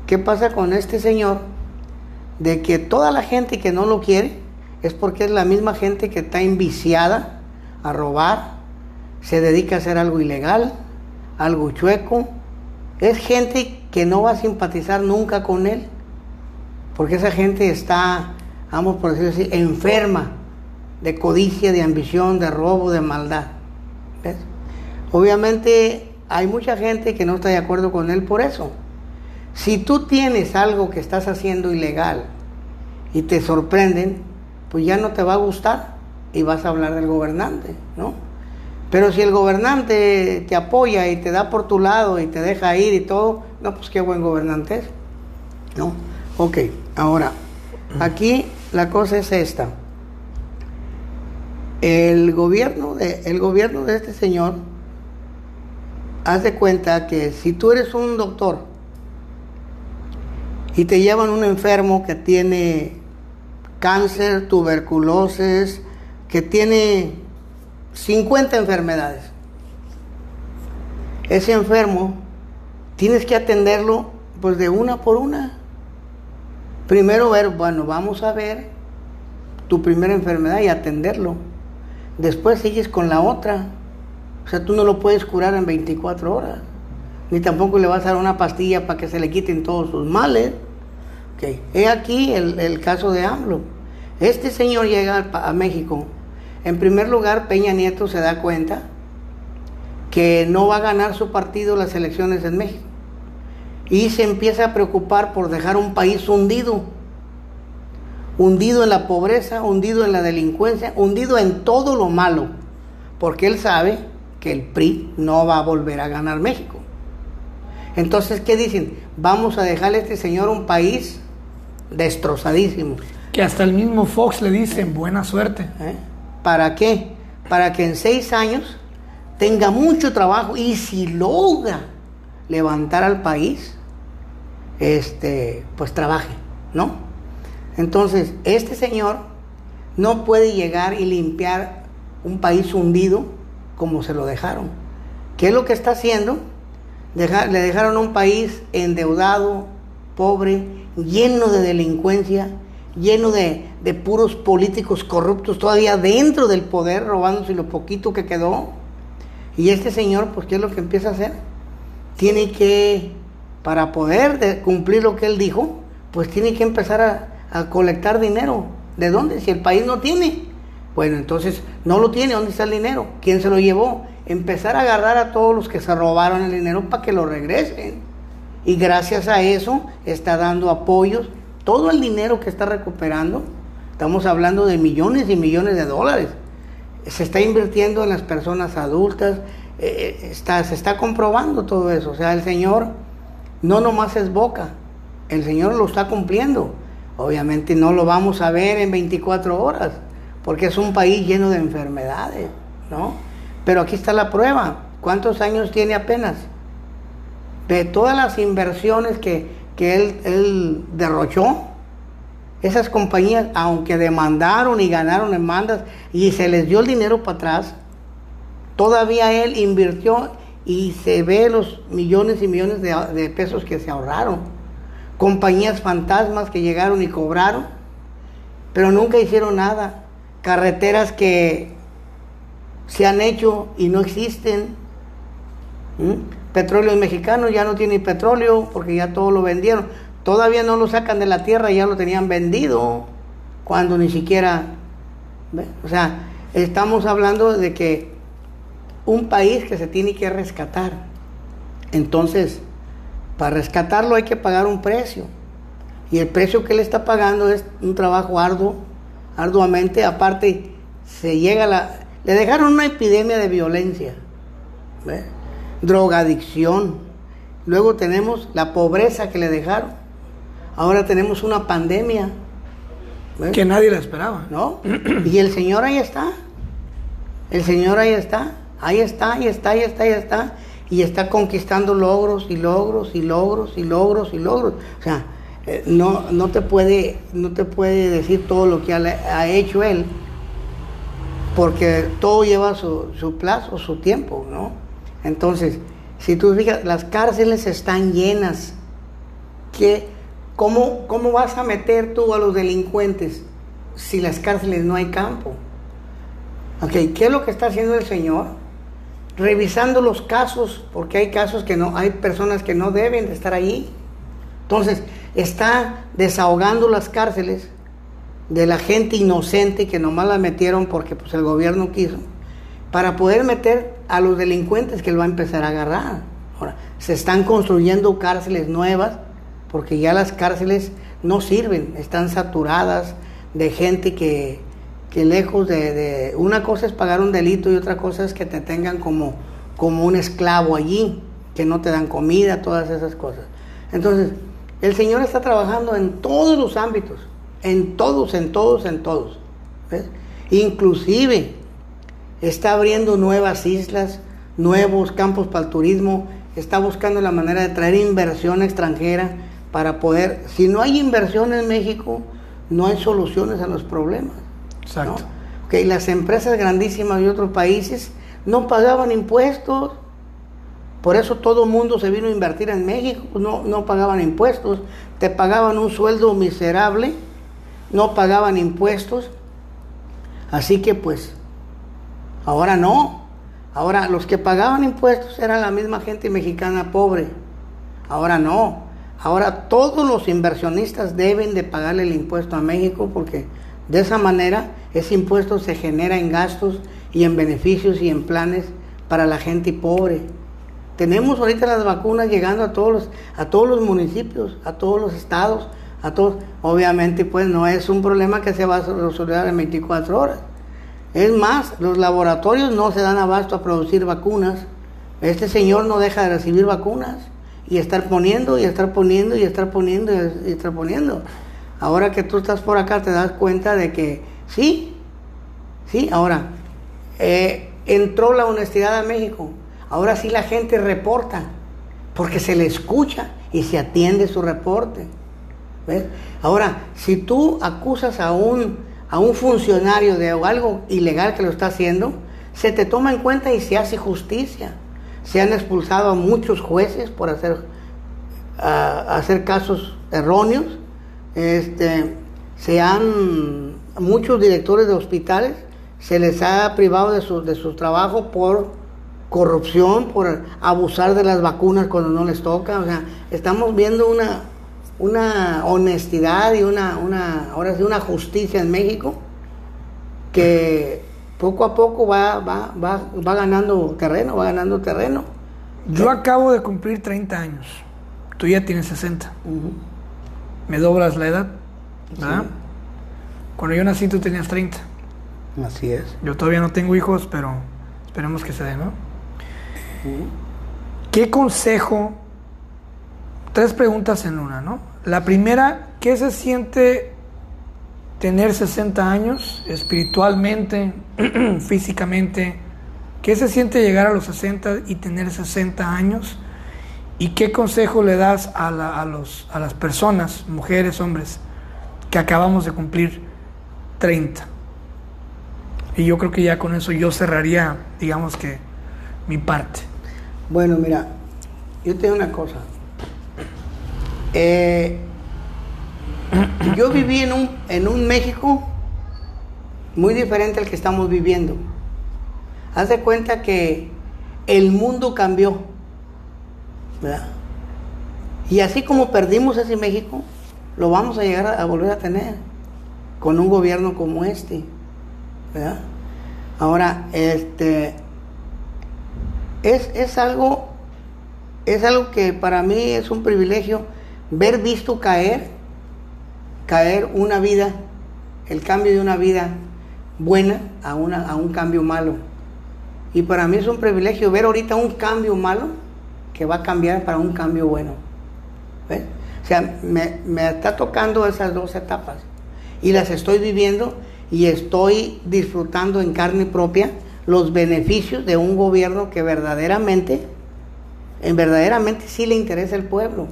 ¿Qué pasa con este señor? De que toda la gente que no lo quiere es porque es la misma gente que está enviciada a robar, se dedica a hacer algo ilegal, algo chueco. Es gente que no va a simpatizar nunca con él, porque esa gente está, vamos por decirlo así, enferma de codicia, de ambición, de robo, de maldad. ¿Ves? Obviamente hay mucha gente que no está de acuerdo con él por eso. Si tú tienes algo que estás haciendo ilegal y te sorprenden, pues ya no te va a gustar y vas a hablar del gobernante, ¿no? Pero si el gobernante te apoya y te da por tu lado y te deja ir y todo, no, pues qué buen gobernante es, ¿no? Ok, ahora, aquí la cosa es esta. El gobierno de, el gobierno de este señor haz de cuenta que si tú eres un doctor y te llevan un enfermo que tiene cáncer, tuberculosis, que tiene 50 enfermedades, ese enfermo tienes que atenderlo pues de una por una. Primero ver, bueno, vamos a ver tu primera enfermedad y atenderlo. Después sigues con la otra o sea, tú no lo puedes curar en 24 horas. Ni tampoco le vas a dar una pastilla para que se le quiten todos sus males. He aquí el, caso de AMLO. Este señor llega a, México. En primer lugar, Peña Nieto se da cuenta que no va a ganar su partido las elecciones en México. Y se empieza a preocupar por dejar un país hundido. Hundido en la pobreza, hundido en la delincuencia, hundido en todo lo malo. Porque él sabe que el PRI no va a volver a ganar México. Entonces, ¿qué dicen? Vamos a dejarle a este señor un país destrozadísimo. Que hasta el mismo Fox le dice, buena suerte. ¿Eh? ¿Para qué? Para que en seis años tenga mucho trabajo y si logra levantar al país, este, pues trabaje, ¿no? Entonces, este señor no puede llegar y limpiar un país hundido como se lo dejaron. ¿Qué es lo que está haciendo? le dejaron un país endeudado, pobre, lleno de delincuencia, lleno de, de, puros políticos corruptos todavía dentro del poder, robándose lo poquito que quedó. Y este señor, pues, ¿qué es lo que empieza a hacer? Tiene que, para poder cumplir lo que él dijo, pues tiene que empezar a, a colectar dinero. ¿De dónde? Si el país no tiene. Bueno, entonces no lo tiene, ¿dónde está el dinero? ¿Quién se lo llevó? Empezar a agarrar a todos los que se robaron el dinero para que lo regresen. Y gracias a eso está dando apoyos. Todo el dinero que está recuperando, estamos hablando de millones y millones de dólares, se está invirtiendo en las personas adultas, eh, eh, está, se está comprobando todo eso. O sea, el Señor no nomás es boca, el Señor lo está cumpliendo. Obviamente no lo vamos a ver en 24 horas porque es un país lleno de enfermedades, ¿no? Pero aquí está la prueba. ¿Cuántos años tiene apenas? De todas las inversiones que, él, él derrochó, esas compañías, aunque demandaron y ganaron demandas y se les dio el dinero para atrás, todavía él invirtió y se ve los millones y millones de, pesos que se ahorraron. Compañías fantasmas que llegaron y cobraron, pero nunca hicieron nada carreteras que se han hecho y no existen. Petróleos mexicanos ya no tienen petróleo porque ya todo lo vendieron. todavía no lo sacan de la tierra, ya lo tenían vendido, cuando ni siquiera, o sea, estamos hablando de que un país que se tiene que rescatar, entonces, para rescatarlo hay que pagar un precio, y el precio que él está pagando es un trabajo arduo, arduamente, aparte se llega a la... Le dejaron una epidemia de violencia, ¿ve? Drogadicción, luego tenemos la pobreza que le dejaron, ahora tenemos una pandemia. Que nadie la esperaba. ¿No? Y el Señor ahí está. El Señor ahí está. Ahí está, ahí está, ahí está, ahí está. Y está conquistando logros y logros y logros y logros y logros. O sea, eh, no, no, te puede, no te puede decir todo lo que ha, ha hecho Él, porque todo lleva su, su, plazo, su tiempo, ¿no? Entonces, si tú fijas, las cárceles están llenas. ¿Qué, cómo, ¿Cómo vas a meter tú a los delincuentes si las cárceles no hay campo? Okay, ¿Qué es lo que está haciendo el Señor? Revisando los casos, porque hay casos que no, hay personas que no deben de estar ahí. Entonces, está desahogando las cárceles de la gente inocente que nomás la metieron porque pues, el gobierno quiso, para poder meter a los delincuentes que él va a empezar a agarrar. Ahora, se están construyendo cárceles nuevas porque ya las cárceles no sirven, están saturadas de gente que, que lejos de, Una cosa es pagar un delito y otra cosa es que te tengan como, como un esclavo allí, que no te dan comida, todas esas cosas. Entonces, el Señor está trabajando en todos los ámbitos, en todos, en todos, en todos. ¿ves? Inclusive está abriendo nuevas islas, nuevos campos para el turismo, está buscando la manera de traer inversión extranjera para poder, si no hay inversión en México, no hay soluciones a los problemas. Exacto. ¿no? Okay, las empresas grandísimas de otros países no pagaban impuestos, por eso todo el mundo se vino a invertir en México, no, no pagaban impuestos, te pagaban un sueldo miserable, no pagaban impuestos, así que pues, ahora no, ahora los que pagaban impuestos eran la misma gente mexicana pobre, ahora no, ahora todos los inversionistas deben de pagarle el impuesto a México porque de esa manera ese impuesto se genera en gastos y en beneficios y en planes para la gente pobre. Tenemos ahorita las vacunas llegando a todos los, a todos los municipios, a todos los estados, a todos. Obviamente, pues no es un problema que se va a resolver en 24 horas. Es más, los laboratorios no se dan abasto a producir vacunas. Este señor no deja de recibir vacunas y estar poniendo y estar poniendo y estar poniendo y estar poniendo. Ahora que tú estás por acá te das cuenta de que sí, sí, ahora eh, entró la honestidad a México. Ahora sí la gente reporta, porque se le escucha y se atiende su reporte. ¿Ves? Ahora, si tú acusas a un, a un funcionario de algo ilegal que lo está haciendo, se te toma en cuenta y se hace justicia. Se han expulsado a muchos jueces por hacer, hacer casos erróneos. Este, se han, muchos directores de hospitales se les ha privado de su, de su trabajo por corrupción, por abusar de las vacunas cuando no les toca. O sea, estamos viendo una, una honestidad y una, una, ahora sí, una justicia en México que poco a poco va, va, va, va ganando terreno, va ganando terreno. Yo acabo de cumplir 30 años. Tú ya tienes 60. Uh -huh. Me doblas la edad. ¿verdad? Sí. Cuando yo nací tú tenías 30. Así es. Yo todavía no tengo hijos, pero esperemos que se dé, ¿no? ¿Qué consejo? Tres preguntas en una, ¿no? La primera, ¿qué se siente tener 60 años espiritualmente, [clears throat] físicamente? ¿Qué se siente llegar a los 60 y tener 60 años? ¿Y qué consejo le das a, los, a las personas, mujeres, hombres, que acabamos de cumplir 30? Y yo creo que ya con eso yo cerraría, digamos que, mi parte. Bueno, mira, yo te digo una cosa. Eh, [clears throat] yo viví en un, en un México muy diferente al que estamos viviendo. Haz de cuenta que el mundo cambió. ¿verdad? Y así como perdimos ese México, lo vamos a llegar a, a volver a tener con un gobierno como este. ¿verdad? Ahora, este es, es algo es algo que para mí es un privilegio ver visto caer caer una vida, el cambio de una vida buena a, una, a un cambio malo. Y para mí es un privilegio ver ahorita un cambio malo que va a cambiar para un cambio bueno. O sea, me, me está tocando esas dos etapas y las estoy viviendo y estoy disfrutando en carne propia los beneficios de un gobierno que verdaderamente, en verdaderamente sí le interesa el pueblo.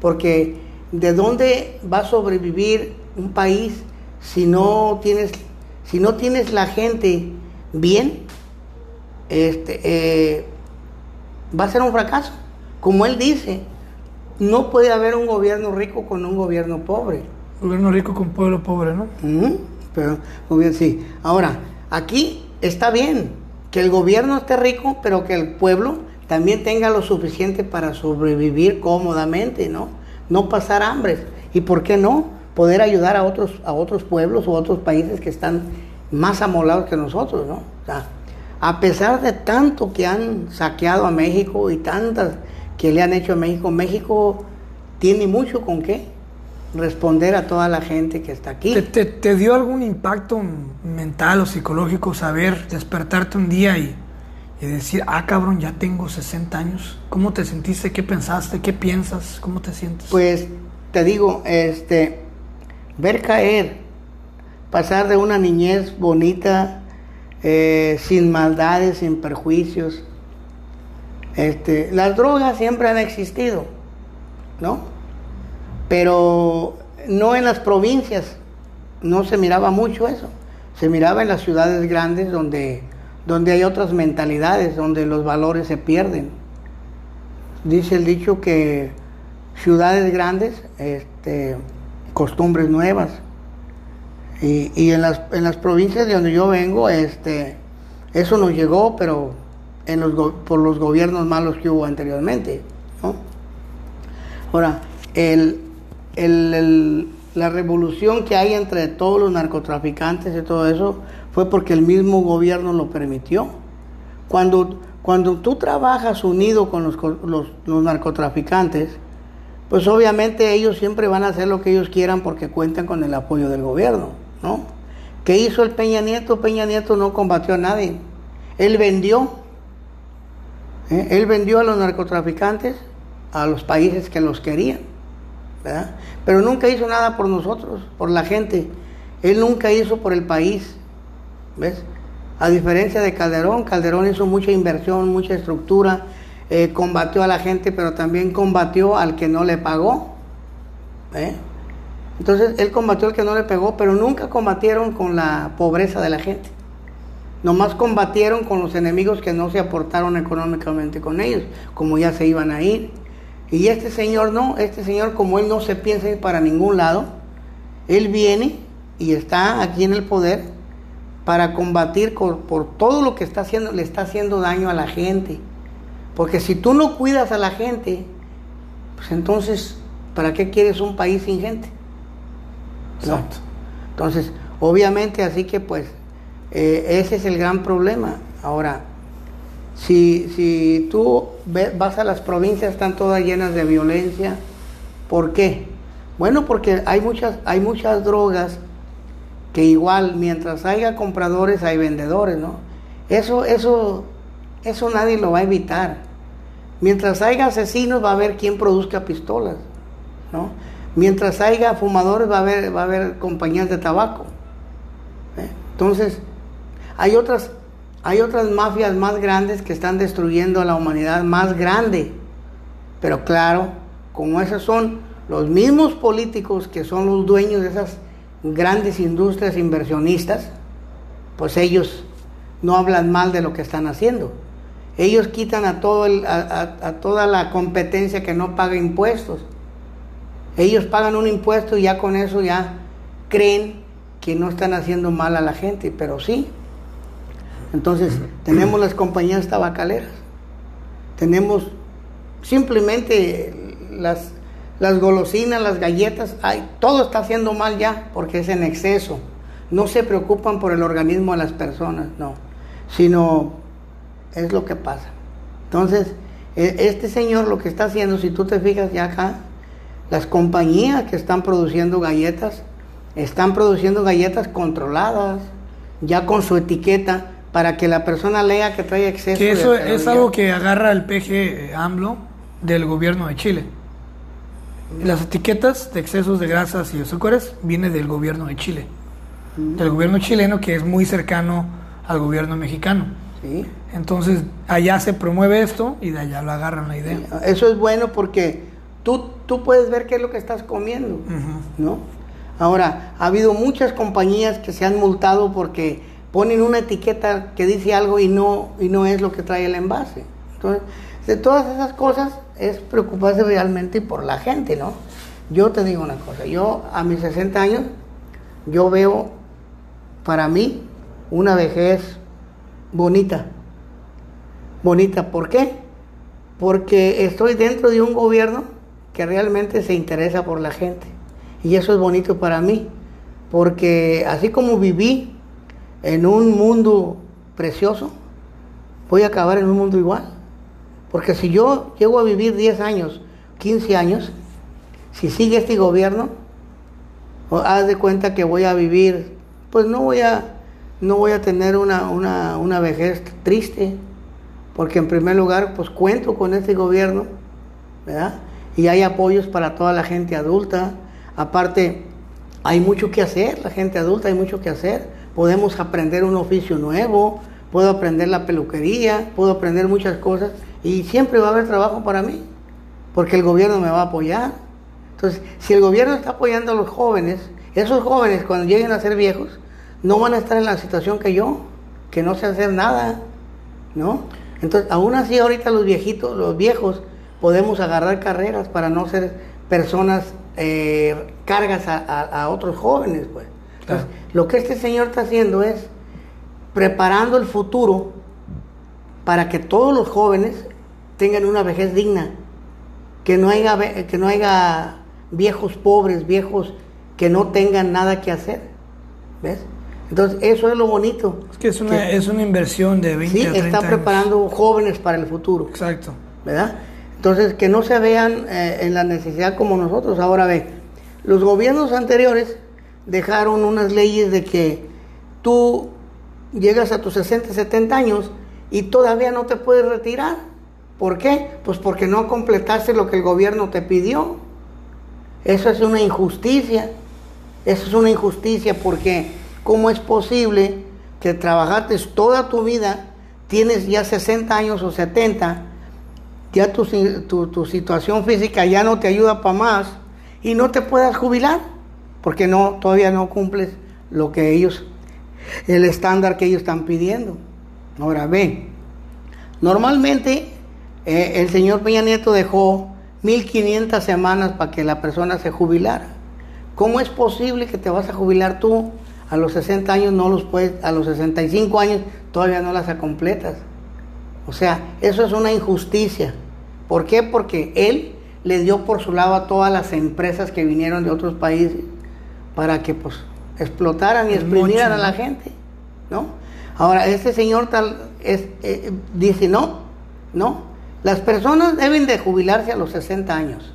Porque ¿de dónde va a sobrevivir un país si no tienes, si no tienes la gente bien? Este, eh, va a ser un fracaso. Como él dice, no puede haber un gobierno rico con un gobierno pobre. Gobierno rico con pueblo pobre, ¿no? Pero, muy bien, sí. Ahora, aquí está bien que el gobierno esté rico, pero que el pueblo también tenga lo suficiente para sobrevivir cómodamente, ¿no? No pasar hambre. ¿Y por qué no? Poder ayudar a otros, a otros pueblos o otros países que están más amolados que nosotros, ¿no? O sea, a pesar de tanto que han saqueado a México y tantas que le han hecho a México, México tiene mucho con qué responder a toda la gente que está aquí. ¿Te, te, te dio algún impacto mental o psicológico saber despertarte un día y, y decir, ah, cabrón, ya tengo 60 años? ¿Cómo te sentiste? ¿Qué pensaste? ¿Qué piensas? ¿Cómo te sientes? Pues te digo, este, ver caer, pasar de una niñez bonita, eh, sin maldades, sin perjuicios. Este, las drogas siempre han existido, ¿no? Pero no en las provincias, no se miraba mucho eso. Se miraba en las ciudades grandes donde, donde hay otras mentalidades, donde los valores se pierden. Dice el dicho que ciudades grandes, este, costumbres nuevas. Y, y en, las, en las provincias de donde yo vengo, este, eso nos llegó, pero en los, por los gobiernos malos que hubo anteriormente. ¿no? Ahora, el, el- el- la revolución que hay entre todos los narcotraficantes y todo eso fue porque el mismo gobierno lo permitió. Cuando, cuando tú trabajas unido con los, los narcotraficantes, pues obviamente ellos siempre van a hacer lo que ellos quieran porque cuentan con el apoyo del gobierno, ¿no? ¿Qué hizo el Peña Nieto? Peña Nieto no combatió a nadie. Él vendió, ¿eh? él vendió a los narcotraficantes a los países que los querían, Pero nunca hizo nada por nosotros, por la gente. Él nunca hizo por el país, ¿ves? A diferencia de Calderón, Calderón hizo mucha inversión, mucha estructura, eh, combatió a la gente, pero también combatió al que no le pagó. Entonces él combatió al que no le pegó, pero nunca combatieron con la pobreza de la gente. Nomás combatieron con los enemigos que no se aportaron económicamente con ellos, como ya se iban a ir. Y este señor no, este señor como él no se piensa ir para ningún lado, él viene y está aquí en el poder para combatir por, por todo lo que está haciendo, le está haciendo daño a la gente. Porque si tú no cuidas a la gente, pues entonces, ¿para qué quieres un país sin gente? ¿No? Exacto. Entonces, obviamente, así que pues, eh, ese es el gran problema. Ahora, si, si tú vas a las provincias, están todas llenas de violencia. ¿Por qué? Bueno, porque hay muchas, hay muchas drogas que igual, mientras haya compradores, hay vendedores, ¿no? Eso, eso, eso nadie lo va a evitar. Mientras haya asesinos, va a haber quien produzca pistolas, ¿no? Mientras haya fumadores, va a haber, va a haber compañías de tabaco. ¿eh? Entonces, hay otras, hay otras mafias más grandes que están destruyendo a la humanidad más grande. Pero claro, como esos son los mismos políticos que son los dueños de esas grandes industrias inversionistas, pues ellos no hablan mal de lo que están haciendo. Ellos quitan a, todo el- a, a- toda la competencia que no paga impuestos. Ellos pagan un impuesto y ya con eso ya creen que no están haciendo mal a la gente, pero sí. Entonces, tenemos las compañías tabacaleras, tenemos simplemente las, las golosinas, las galletas, ay, todo está haciendo mal ya porque es en exceso. No se preocupan por el organismo de las personas, no, sino es lo que pasa. Entonces, e, este señor lo que está haciendo, si tú te fijas ya acá, las compañías que están produciendo galletas, están produciendo galletas controladas, ya con su etiqueta, para que la persona lea que trae exceso. Que eso es algo que agarra el PG AMLO del gobierno de Chile. Las etiquetas de excesos de grasas y azúcares vienen del gobierno de Chile, del gobierno chileno que es muy cercano al gobierno mexicano. ¿Sí? Entonces allá se promueve esto y de allá lo agarran la idea. Eso es bueno porque tú, tú puedes ver qué es lo que estás comiendo, ¿no? Ahora, ha habido muchas compañías que se han multado porque ponen una etiqueta que dice algo y no, y no es lo que trae el envase. Entonces, de todas esas cosas es preocuparse realmente por la gente, ¿no? Yo te digo una cosa, yo a mis 60 años, yo veo para mí una vejez bonita. Bonita, ¿por qué? Porque estoy dentro de un gobierno que realmente se interesa por la gente. Y eso es bonito para mí, porque así como viví en un mundo precioso, voy a acabar en un mundo igual. Porque si yo llego a vivir 10 años, 15 años, si sigue este gobierno, haz de cuenta que voy a vivir, pues no voy a, no voy a tener una, una, una vejez triste, porque en primer lugar, pues cuento con este gobierno, ¿verdad? Y hay apoyos para toda la gente adulta. Aparte, hay mucho que hacer, la gente adulta hay mucho que hacer. Podemos aprender un oficio nuevo, puedo aprender la peluquería, puedo aprender muchas cosas y siempre va a haber trabajo para mí, porque el gobierno me va a apoyar. Entonces, si el gobierno está apoyando a los jóvenes, esos jóvenes cuando lleguen a ser viejos, no van a estar en la situación que yo, que no sé hacer nada, ¿no? Entonces, aún así ahorita los viejitos, los viejos, podemos agarrar carreras para no ser personas eh, cargas a, otros jóvenes, pues. Entonces, lo que este señor está haciendo es preparando el futuro para que todos los jóvenes tengan una vejez digna, que no haya, que no haya viejos pobres, viejos que no tengan nada que hacer. ¿Ves? Entonces, eso es lo bonito. Es que es una, es una inversión de 20 sí, está preparando jóvenes para el futuro. Exacto. ¿Verdad? Entonces, que no se vean eh, en la necesidad como nosotros. Ahora ve, los gobiernos anteriores dejaron unas leyes de que tú llegas a tus 60, 70 años y todavía no te puedes retirar. ¿Por qué? Pues porque no completaste lo que el gobierno te pidió. Eso es una injusticia. Eso es una injusticia porque ¿cómo es posible que trabajaste toda tu vida, tienes ya 60 años o 70, ya tu, tu, situación física ya no te ayuda para más y no te puedas jubilar? Porque no, todavía no cumples lo que ellos, el estándar que ellos están pidiendo. Ahora ve, normalmente eh, el señor Peña Nieto dejó 1500 semanas para que la persona se jubilara. ¿Cómo es posible que te vas a jubilar tú a los 60 años no los puedes, a los 65 años todavía no las completas? O sea, eso es una injusticia. ¿Por qué? Porque él le dio por su lado a todas las empresas que vinieron de otros países para que pues explotaran y exprimieran a la gente, ¿no? Ahora, este señor tal es, eh, dice, no, no, las personas deben de jubilarse a los 60 años,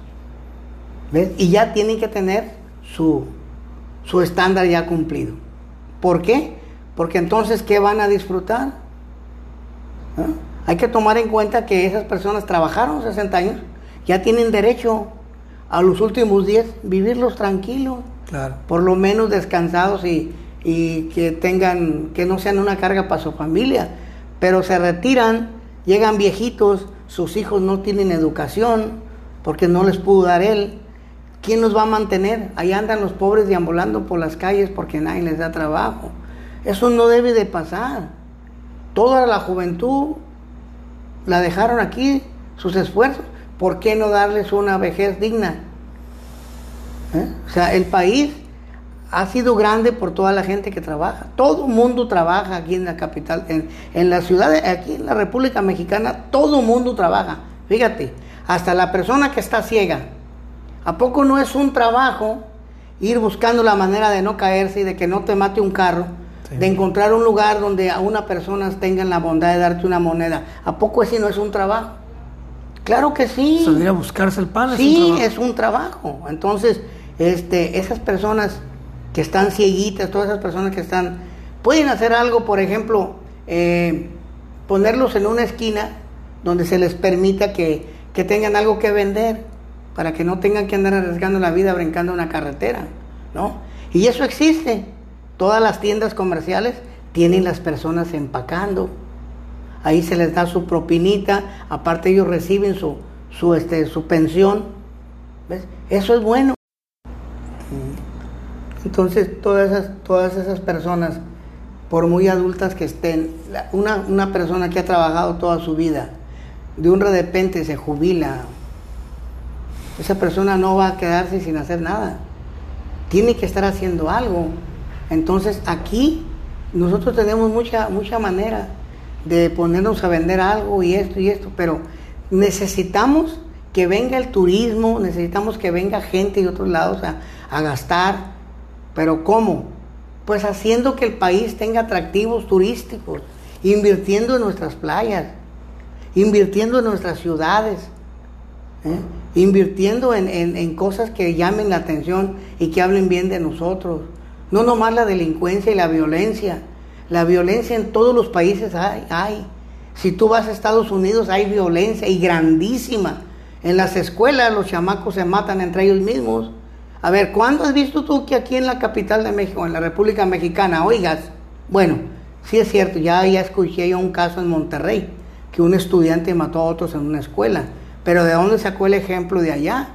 ¿ves? Y ya tienen que tener su, su estándar ya cumplido. ¿Por qué? Porque entonces, ¿qué van a disfrutar? ¿Ah? Hay que tomar en cuenta que esas personas trabajaron 60 años, ya tienen derecho a los últimos 10 vivirlos tranquilos, por lo menos descansados y, y que tengan, que no sean una carga para su familia, pero se retiran, llegan viejitos, sus hijos no tienen educación porque no les pudo dar él. ¿Quién los va a mantener? Ahí andan los pobres deambulando por las calles porque nadie les da trabajo. Eso no debe de pasar. Toda la juventud la dejaron aquí, sus esfuerzos. ¿Por qué no darles una vejez digna? ¿Eh? O sea, el país ha sido grande por toda la gente que trabaja. Todo el mundo trabaja aquí en la capital, en, en la ciudad, aquí en la República Mexicana, todo el mundo trabaja. Fíjate, hasta la persona que está ciega. ¿A poco no es un trabajo ir buscando la manera de no caerse y de que no te mate un carro? De encontrar un lugar donde a una persona tenga la bondad de darte una moneda. ¿A poco ese no es un trabajo? Claro que sí. Salir a buscarse el pan sí, es un trabajo. Entonces, este, esas personas que están cieguitas, todas esas personas que están, pueden hacer algo, por ejemplo, eh, ponerlos en una esquina donde se les permita que, que, tengan algo que vender, para que no tengan que andar arriesgando la vida brincando una carretera, ¿no? Y eso existe. Todas las tiendas comerciales tienen las personas empacando. Ahí se les da su propinita, aparte ellos reciben su, su, este, su pensión. ¿Ves? Eso es bueno. Entonces, todas esas, todas esas personas, por muy adultas que estén, una, una persona que ha trabajado toda su vida, de un repente se jubila, esa persona no va a quedarse sin hacer nada. Tiene que estar haciendo algo. Entonces, aquí nosotros tenemos mucha, mucha manera de ponernos a vender algo y esto y esto, pero necesitamos que venga el turismo, necesitamos que venga gente de otros lados a, a gastar, pero ¿cómo? Pues haciendo que el país tenga atractivos turísticos, invirtiendo en nuestras playas, invirtiendo en nuestras ciudades, ¿eh? invirtiendo en, en, cosas que llamen la atención y que hablen bien de nosotros. No nomás la delincuencia y la violencia. La violencia en todos los países hay, hay. Si tú vas a Estados Unidos hay violencia y grandísima. En las escuelas los chamacos se matan entre ellos mismos. A ver, ¿cuándo has visto tú que aquí en la capital de México, en la República Mexicana, oigas? Bueno, sí es cierto, ya, escuché yo un caso en Monterrey, que un estudiante mató a otros en una escuela. Pero ¿de dónde sacó el ejemplo de allá?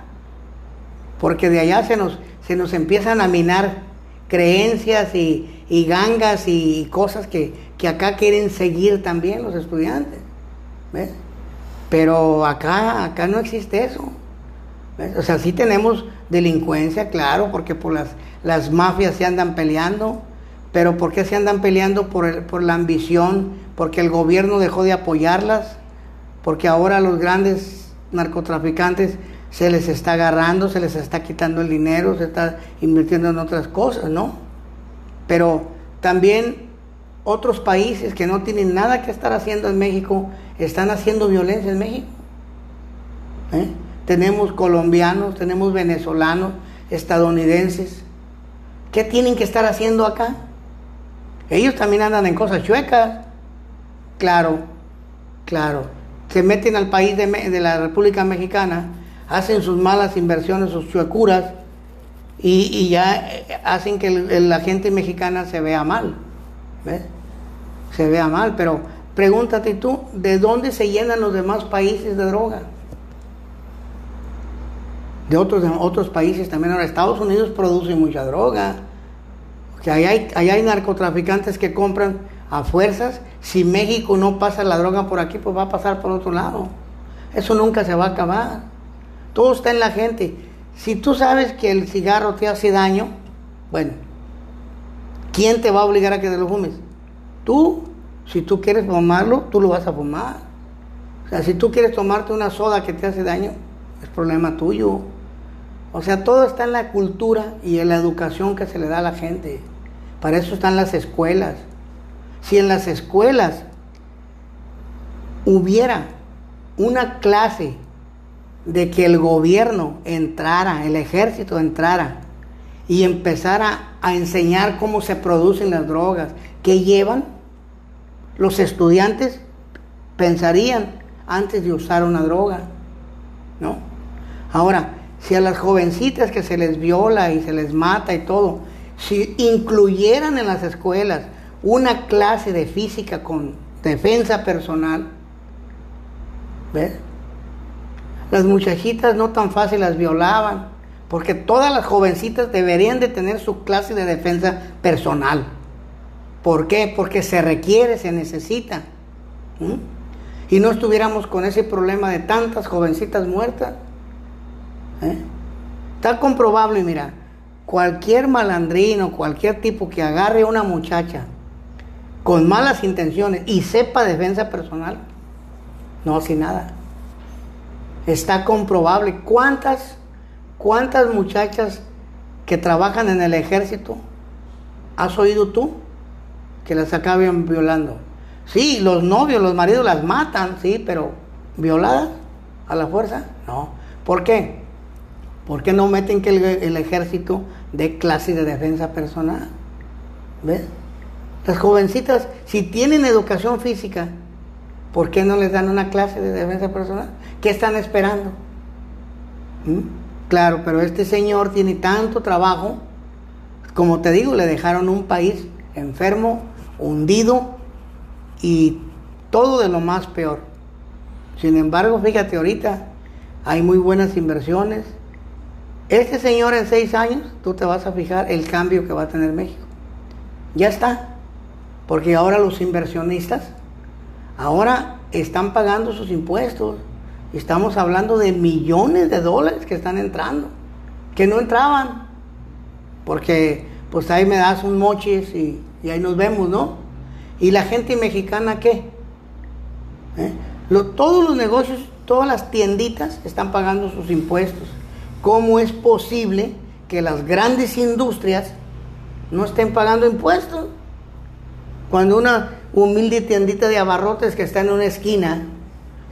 Porque de allá se nos, se nos empiezan a minar creencias y, y gangas y cosas que, que, acá quieren seguir también los estudiantes. ¿Ves? Pero acá, acá no existe eso. O sea, sí tenemos delincuencia, claro, porque por las, las mafias se andan peleando, pero ¿por qué se andan peleando por, por la ambición? Porque el gobierno dejó de apoyarlas, porque ahora los grandes narcotraficantes se les está agarrando, se les está quitando el dinero, se está invirtiendo en otras cosas, ¿no? Pero también otros países que no tienen nada que estar haciendo en México están haciendo violencia en México. ¿Eh? Tenemos colombianos, tenemos venezolanos, estadounidenses. ¿Qué tienen que estar haciendo acá? Ellos también andan en cosas chuecas. Claro, claro. Se meten al país de, la República Mexicana, hacen sus malas inversiones, sus chuecuras, y, ya eh, hacen que la gente mexicana se vea mal. ¿Ves? Se vea mal, pero pregúntate tú, ¿de dónde se llenan los demás países de droga? De otros, otros países también. Ahora, Estados Unidos produce mucha droga. Que ahí hay, hay narcotraficantes que compran a fuerzas. Si México no pasa la droga por aquí, pues va a pasar por otro lado. Eso nunca se va a acabar. Todo está en la gente. Si tú sabes que el cigarro te hace daño, bueno, ¿quién te va a obligar a que te lo fumes? Tú, si tú quieres fumarlo, tú lo vas a fumar. O sea, si tú quieres tomarte una soda que te hace daño, es problema tuyo. O sea, todo está en la cultura y en la educación que se le da a la gente. Para eso están las escuelas. Si en las escuelas hubiera una clase de que el gobierno entrara, el ejército entrara y empezara a enseñar cómo se producen las drogas, qué llevan, los estudiantes pensarían antes de usar una droga, ¿no? Ahora, si a las jovencitas que se les viola y se les mata y todo, si incluyeran en las escuelas una clase de física con defensa personal, ¿ves? Las muchachitas no tan fácil las violaban, porque todas las jovencitas deberían de tener su clase de defensa personal. ¿Por qué? Porque se requiere, se necesita. Y no estuviéramos con ese problema de tantas jovencitas muertas. ¿Eh? Está comprobable, mira, cualquier malandrino, cualquier tipo que agarre a una muchacha con malas intenciones y sepa defensa personal, no hace nada. Está comprobable cuántas ¿Cuántas muchachas que trabajan en el ejército has oído tú que las acaben violando? Sí, los novios, los maridos las matan, sí, pero violadas a la fuerza, no. ¿Por qué? ¿Por qué no meten que el, ejército dé clase de defensa personal? ¿Ves? Las jovencitas, si tienen educación física, ¿por qué no les dan una clase de defensa personal? ¿Qué están esperando? ¿Mm? Claro, pero este señor tiene tanto trabajo, como te digo, le dejaron un país enfermo, hundido y todo de lo más peor. Sin embargo, fíjate ahorita, hay muy buenas inversiones. Este señor en seis años, tú te vas a fijar el cambio que va a tener México. Ya está. Porque ahora los inversionistas, ahora están pagando sus impuestos. Estamos hablando de millones de dólares que están entrando, que no entraban. Porque pues ahí me das un mochis y, ahí nos vemos, ¿no? ¿Y la gente mexicana qué? ¿Eh? todos los negocios, todas las tienditas están pagando sus impuestos. ¿Cómo es posible que las grandes industrias no estén pagando impuestos? Cuando una humilde tiendita de abarrotes que está en una esquina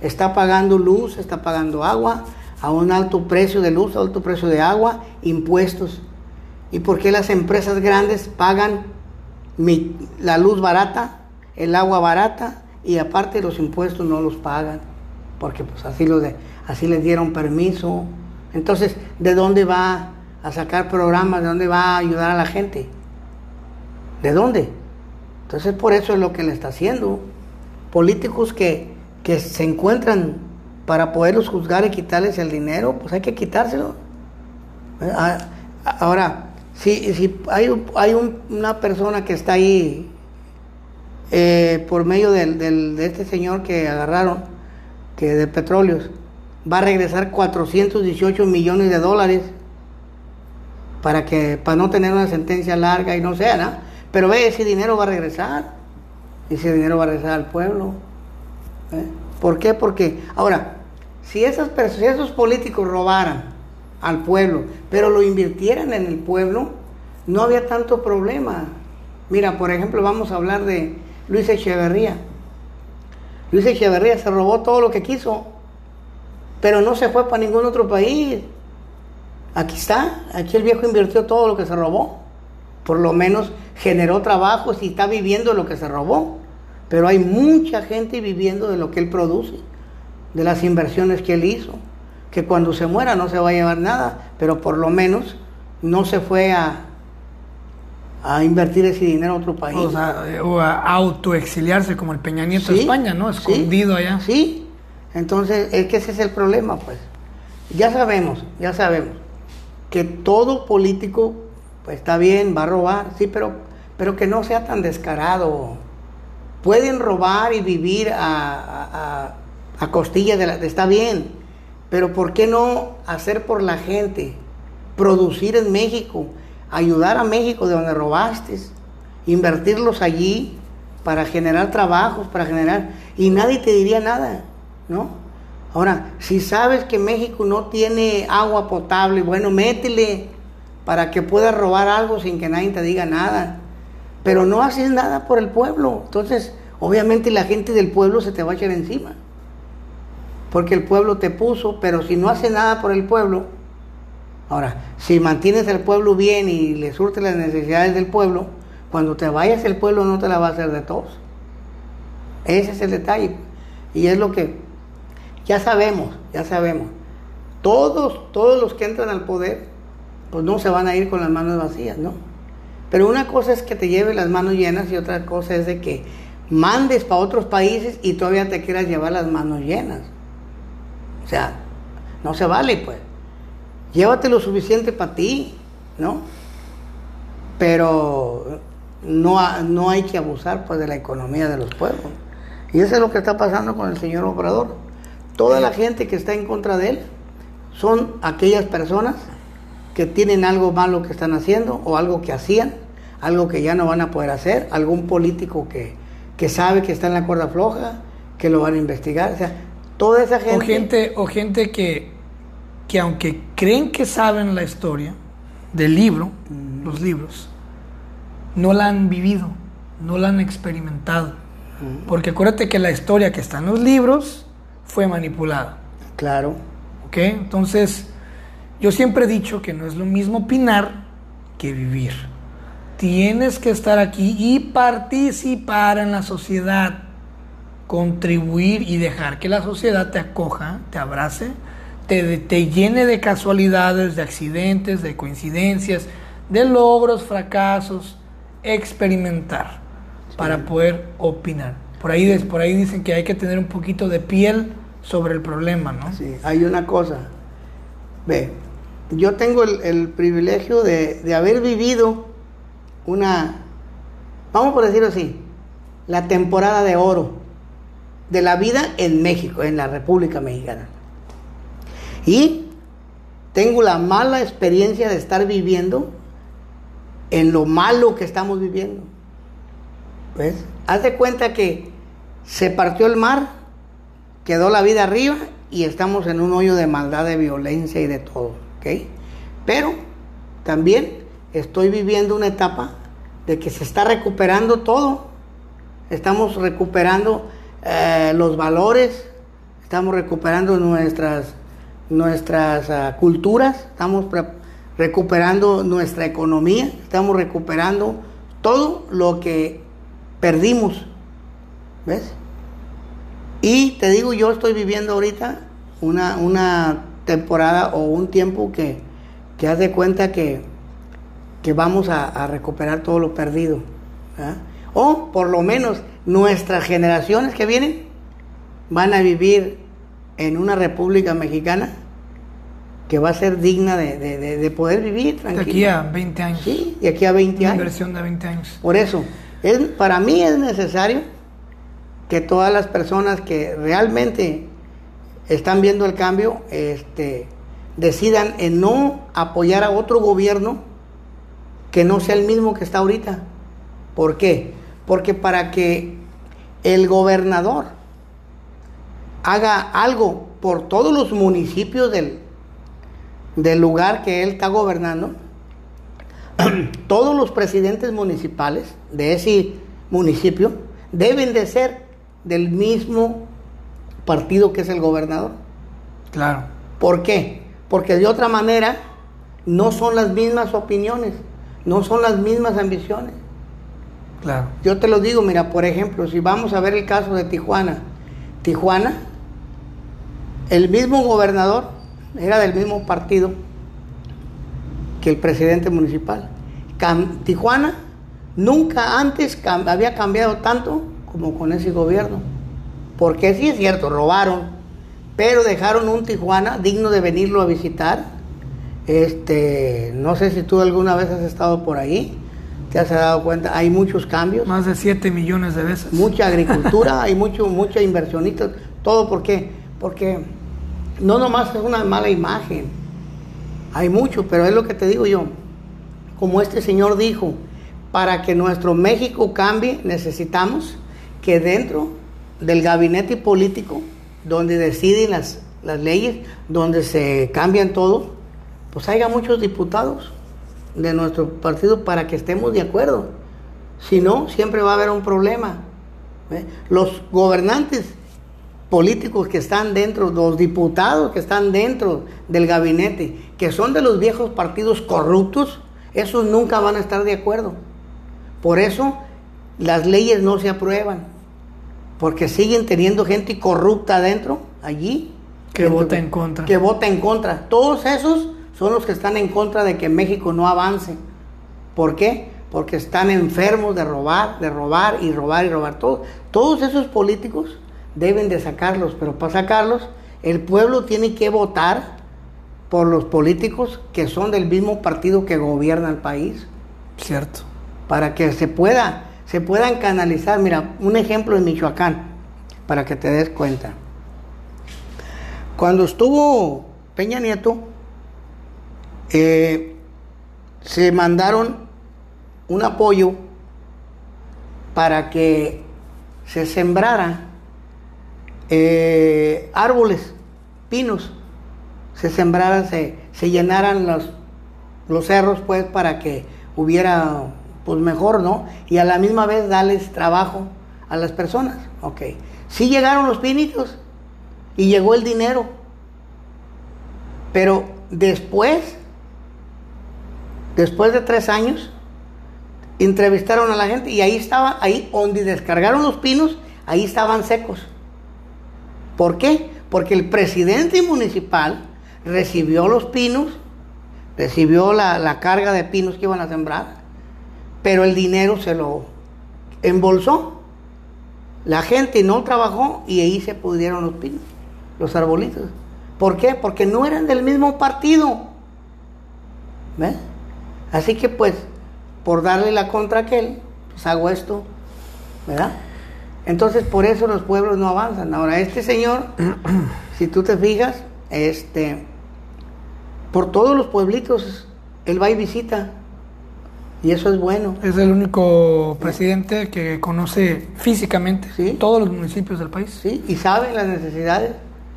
está pagando luz, está pagando agua, a un alto precio de luz, a alto precio de agua, impuestos. ¿Y por qué las empresas grandes pagan la luz barata, el agua barata y aparte los impuestos no los pagan? Porque pues así, lo de, así les dieron permiso. Entonces, ¿de dónde va a sacar programas? ¿De dónde va a ayudar a la gente? ¿De dónde? Entonces por eso es lo que le está haciendo. Políticos que, se encuentran para poderlos juzgar y quitarles el dinero, pues hay que quitárselo. Ah, ahora, si, si hay, hay una persona que está ahí eh, por medio de este señor que agarraron, que de petróleos, va a regresar 418 millones de dólares para que para no tener una sentencia larga y no sea, ¿no? Pero ve, ese dinero va a regresar. Ese dinero va a regresar al pueblo. ¿eh? ¿Por qué? Porque, ahora, si, esas si esos políticos robaran al pueblo, pero lo invirtieran en el pueblo, no había tanto problema. Mira, por ejemplo, vamos a hablar de Luis Echeverría. Luis Echeverría se robó todo lo que quiso, pero no se fue para ningún otro país. Aquí está, aquí el viejo invirtió todo lo que se robó. Por lo menos generó trabajos y está viviendo lo que se robó. Pero hay mucha gente viviendo de lo que él produce, de las inversiones que él hizo. Que cuando se muera no se va a llevar nada, pero por lo menos no se fue a, a invertir ese dinero en otro país. O, sea, o a autoexiliarse como el Peña Nieto de España, ¿no? Escondido allá. Sí, entonces es que ese es el problema, pues. Ya sabemos, ya sabemos que todo político pues está bien, va a robar, sí, pero, pero que no sea tan descarado. Pueden robar y vivir a, a, costilla de la... Está bien, pero ¿por qué no hacer por la gente? Producir en México, ayudar a México de donde robaste, invertirlos allí para generar trabajos, para generar... Y nadie te diría nada, ¿no? Ahora, si sabes que México no tiene agua potable, bueno, métele para que puedas robar algo sin que nadie te diga nada. Pero no haces nada por el pueblo. Entonces, obviamente la gente del pueblo se te va a echar encima. Porque el pueblo te puso, pero si no haces nada por el pueblo, ahora, si mantienes el pueblo bien y le surtes las necesidades del pueblo, cuando te vayas el pueblo no te la va a hacer de todos. Ese es el detalle. Y es lo que ya sabemos, ya sabemos. Todos, todos los que entran al poder pues no se van a ir con las manos vacías, ¿no? Pero una cosa es que te lleve las manos llenas y otra cosa es de que mandes para otros países y todavía te quieras llevar las manos llenas. O sea, no se vale, pues. Llévate lo suficiente para ti, ¿no? Pero no, no hay que abusar pues, de la economía de los pueblos. Y eso es lo que está pasando con el señor Obrador. Toda la gente que está en contra de él son aquellas personas que tienen algo malo que están haciendo o algo que hacían, algo que ya no van a poder hacer, algún político que, que sabe que está en la cuerda floja, que lo van a investigar, o sea, toda esa gente... O gente, o gente que que aunque creen que saben la historia del libro, los libros, no la han vivido, no la han experimentado. Porque acuérdate que la historia que está en los libros fue manipulada. Claro. ¿Ok? Entonces, yo siempre he dicho que no es lo mismo opinar que vivir. Tienes que estar aquí y participar en la sociedad, contribuir y dejar que la sociedad te acoja, te abrace, te, te llene de casualidades, de accidentes, de coincidencias, de logros, fracasos, experimentar para poder opinar. Por ahí, por ahí dicen que hay que tener un poquito de piel sobre el problema, ¿no? Sí, hay una cosa. Ve, yo tengo el, privilegio de, de, haber vivido una, vamos por decirlo así, la temporada de oro de la vida en México, en la República Mexicana. Y tengo la mala experiencia de estar viviendo en lo malo que estamos viviendo. ¿Ves? Haz de cuenta que se partió el mar, quedó la vida arriba y estamos en un hoyo de maldad, de violencia y de todo. ¿ok? Pero también estoy viviendo una etapa de que se está recuperando todo. Estamos recuperando eh, los valores, estamos recuperando nuestras, nuestras uh, culturas, estamos recuperando nuestra economía, estamos recuperando todo lo que perdimos. ¿Ves? Y te digo, yo estoy viviendo ahorita una, una temporada o un tiempo que, que haz de cuenta que, que vamos a, recuperar todo lo perdido. O por lo menos nuestras generaciones que vienen van a vivir en una república mexicana que va a ser digna de, poder vivir De aquí a 20 años. Sí, de aquí a 20 años. Una inversión de 20 años. Por eso, es, para mí es necesario que todas las personas que realmente están viendo el cambio este, decidan en no apoyar a otro gobierno que no sea el mismo que está ahorita. ¿Por qué? Porque para que el gobernador haga algo por todos los municipios del, del lugar que él está gobernando, [clears throat] todos los presidentes municipales de ese municipio deben de ser del mismo partido que es el gobernador. Claro. ¿Por qué? Porque de otra manera no son las mismas opiniones, no son las mismas ambiciones. Claro. Yo te lo digo, mira, por ejemplo, si vamos a ver el caso de Tijuana, Tijuana, el mismo gobernador era del mismo partido que el presidente municipal. Tijuana nunca antes había cambiado tanto como con ese gobierno. Porque sí es cierto, robaron, pero dejaron un Tijuana digno de venirlo a visitar. Este, no sé si tú alguna vez has estado por ahí, te has dado cuenta, hay muchos cambios. Más de 7 millones de veces. Mucha agricultura, hay mucho, mucha inversionista, todo ¿por qué? Porque no nomás es una mala imagen, hay mucho, pero es lo que te digo yo, como este señor dijo, para que nuestro México cambie necesitamos que dentro del gabinete político, donde deciden las, las leyes, donde se cambian todo, pues haya muchos diputados de nuestro partido para que estemos de acuerdo. Si no, siempre va a haber un problema. ¿eh? Los gobernantes políticos que están dentro, los diputados que están dentro del gabinete, que son de los viejos partidos corruptos, esos nunca van a estar de acuerdo. Por eso las leyes no se aprueban porque siguen teniendo gente corrupta adentro, allí. Que vota en contra. Que vota en contra. Todos esos son los que están en contra de que México no avance. ¿Por qué? Porque están enfermos de robar, de robar y robar y robar. Todos, todos esos políticos deben de sacarlos, pero para sacarlos el pueblo tiene que votar por los políticos que son del mismo partido que gobierna el país. Cierto. Para que se pueda se puedan canalizar. Mira, un ejemplo en Michoacán, para que te des cuenta. Cuando estuvo Peña Nieto, eh, se mandaron un apoyo para que se sembrara eh, árboles, pinos, se sembraran, se, se llenaran los, los cerros, pues, para que hubiera, pues, mejor, ¿no? Y a la misma vez darles trabajo a las personas. Ok. Sí llegaron los pinitos y llegó el dinero. Pero después, después de tres años, entrevistaron a la gente y ahí estaba, ahí donde descargaron los pinos, ahí estaban secos. ¿Por qué? Porque el presidente municipal recibió los pinos, recibió la, la carga de pinos que iban a sembrar, pero el dinero se lo embolsó. La gente no trabajó y ahí se pudieron los pinos, los arbolitos. ¿Por qué? Porque no eran del mismo partido. ¿Ves? Así que pues, por darle la contra a aquel, pues hago esto, ¿verdad? Entonces por eso los pueblos no avanzan. Ahora, este señor, [clears throat] si tú te fijas, este, por todos los pueblitos, él va y visita. Y eso es bueno. Es el único presidente que conoce físicamente Sí. todos los municipios del país. ¿Sí? Y sabe las necesidades.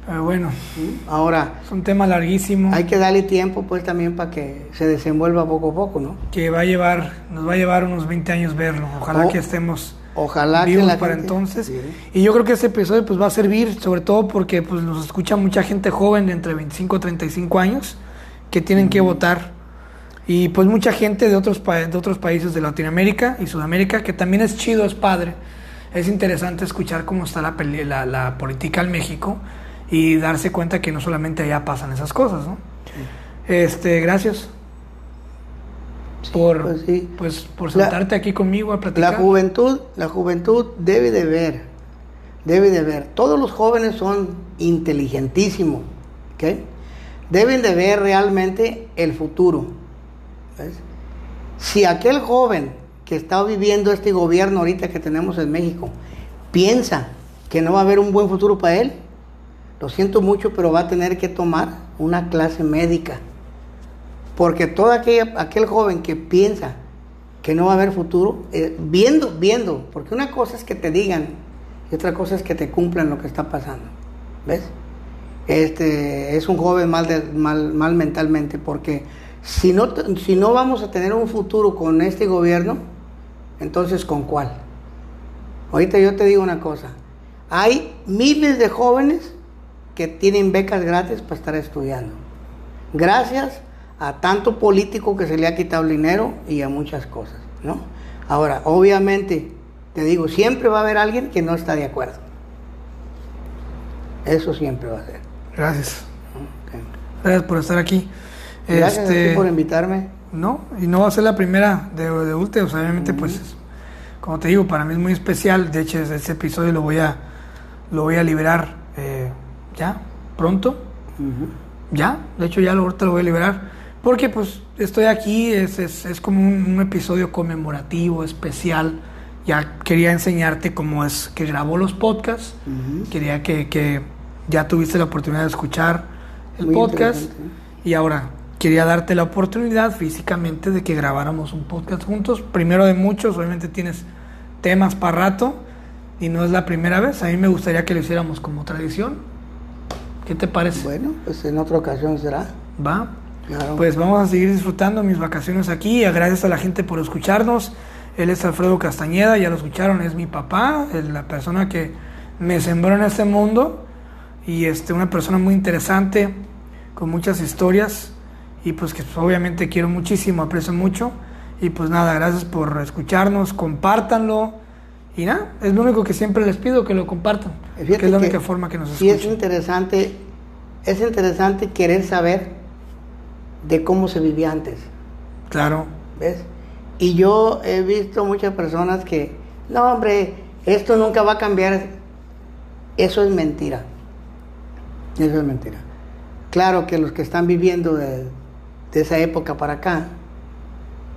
Pero bueno, ¿sí? Ahora, es un tema larguísimo hay que darle tiempo pues también para que se desenvuelva poco a poco, ¿no? que va a llevar, nos va a llevar unos 20 años verlo. Ojalá Oh, que estemos Ojalá que vivos la para gente- entonces. Sí. Y yo creo que este episodio pues va a servir sobre todo porque pues nos escucha mucha gente joven de entre 25 y 35 años que tienen que votar y pues mucha gente de otros de otros países de Latinoamérica y Sudamérica que también es chido, es padre. Es interesante escuchar cómo está la, la, la política en México y darse cuenta que no solamente allá pasan esas cosas, ¿no? Este, gracias por pues sí. pues por La- sentarte aquí conmigo a platicar. La juventud, la juventud debe de ver, debe de ver. Todos los jóvenes son inteligentísimos, ¿ok? Deben de ver realmente el futuro. ¿Ves? Si aquel joven que está viviendo este gobierno ahorita que tenemos en México piensa que no va a haber un buen futuro para él, lo siento mucho, pero va a tener que tomar una clase médica. Porque todo aquella- aquel joven que piensa que no va a haber futuro, eh, viendo, viendo, porque una cosa es que te digan y otra cosa es que te cumplan lo que está pasando. ¿Ves? Este es un joven mal, mal, mal mentalmente, porque si no, si no vamos a tener un futuro con este gobierno, entonces ¿con cuál? Ahorita yo te digo una cosa, hay miles de jóvenes que tienen becas gratis para estar estudiando. Gracias a tanto político que se le ha quitado el dinero y a muchas cosas, ¿no? Ahora, obviamente, te digo, siempre va a haber alguien que no está de acuerdo. Eso siempre va a ser. Gracias. Gracias por estar aquí. Gracias a ti Este, por invitarme. no, y no va a ser la primera de, de Ulte, o sea, obviamente, pues, es- como te digo, para mí es muy especial. De hecho, ese episodio lo voy a, lo voy a liberar eh, ya, pronto. Ya, de hecho, ya lo, ahorita lo voy a liberar. Porque, pues, estoy aquí, es, es, es como un, un episodio conmemorativo, especial. Ya quería enseñarte cómo es que grabó los podcasts. Quería que, que ya tuviste la oportunidad de escuchar el Muy podcast y ahora quería darte la oportunidad físicamente de que grabáramos un podcast juntos. Primero de muchos, obviamente tienes temas para rato y no es la primera vez. A mí me gustaría que lo hiciéramos como tradición. ¿Qué te parece? Bueno, pues en otra ocasión será. ¿Va? Claro. Pues vamos a seguir disfrutando mis vacaciones aquí. Gracias a la gente por escucharnos. Él es Alfredo Castañeda, ya lo escucharon, es mi papá, es la persona que me sembró en este mundo y este, una persona muy interesante, con muchas historias y pues que pues, obviamente quiero muchísimo, aprecio mucho y pues nada, gracias por escucharnos, compártanlo y nada, es lo único que siempre les pido, que lo compartan, Fíjate que es la que única forma que nos sí es escuchen. interesante, es interesante querer saber de cómo se vivía antes. Claro, ¿Ves? Y yo he visto muchas personas que, no hombre, esto nunca va a cambiar. Eso es mentira. Eso es mentira. Claro que los que están viviendo de, de esa época para acá,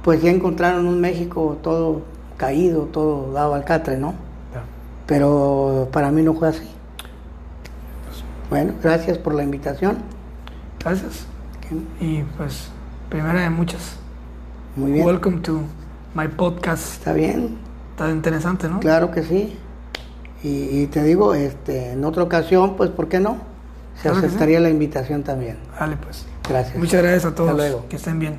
pues ya encontraron un México todo caído, todo dado al catre, ¿no? Pero para mí no fue así. Bueno, gracias por la invitación. gracias. Y pues, primera de muchas. Muy bien. Welcome to my podcast. Está bien. Está interesante, ¿no? Claro que sí. Y, y te digo, este, en otra ocasión, pues, ¿por qué no? se Claro que sí. aceptaría la invitación también. Dale, pues. Gracias. Muchas gracias a todos. luego. Que estén bien.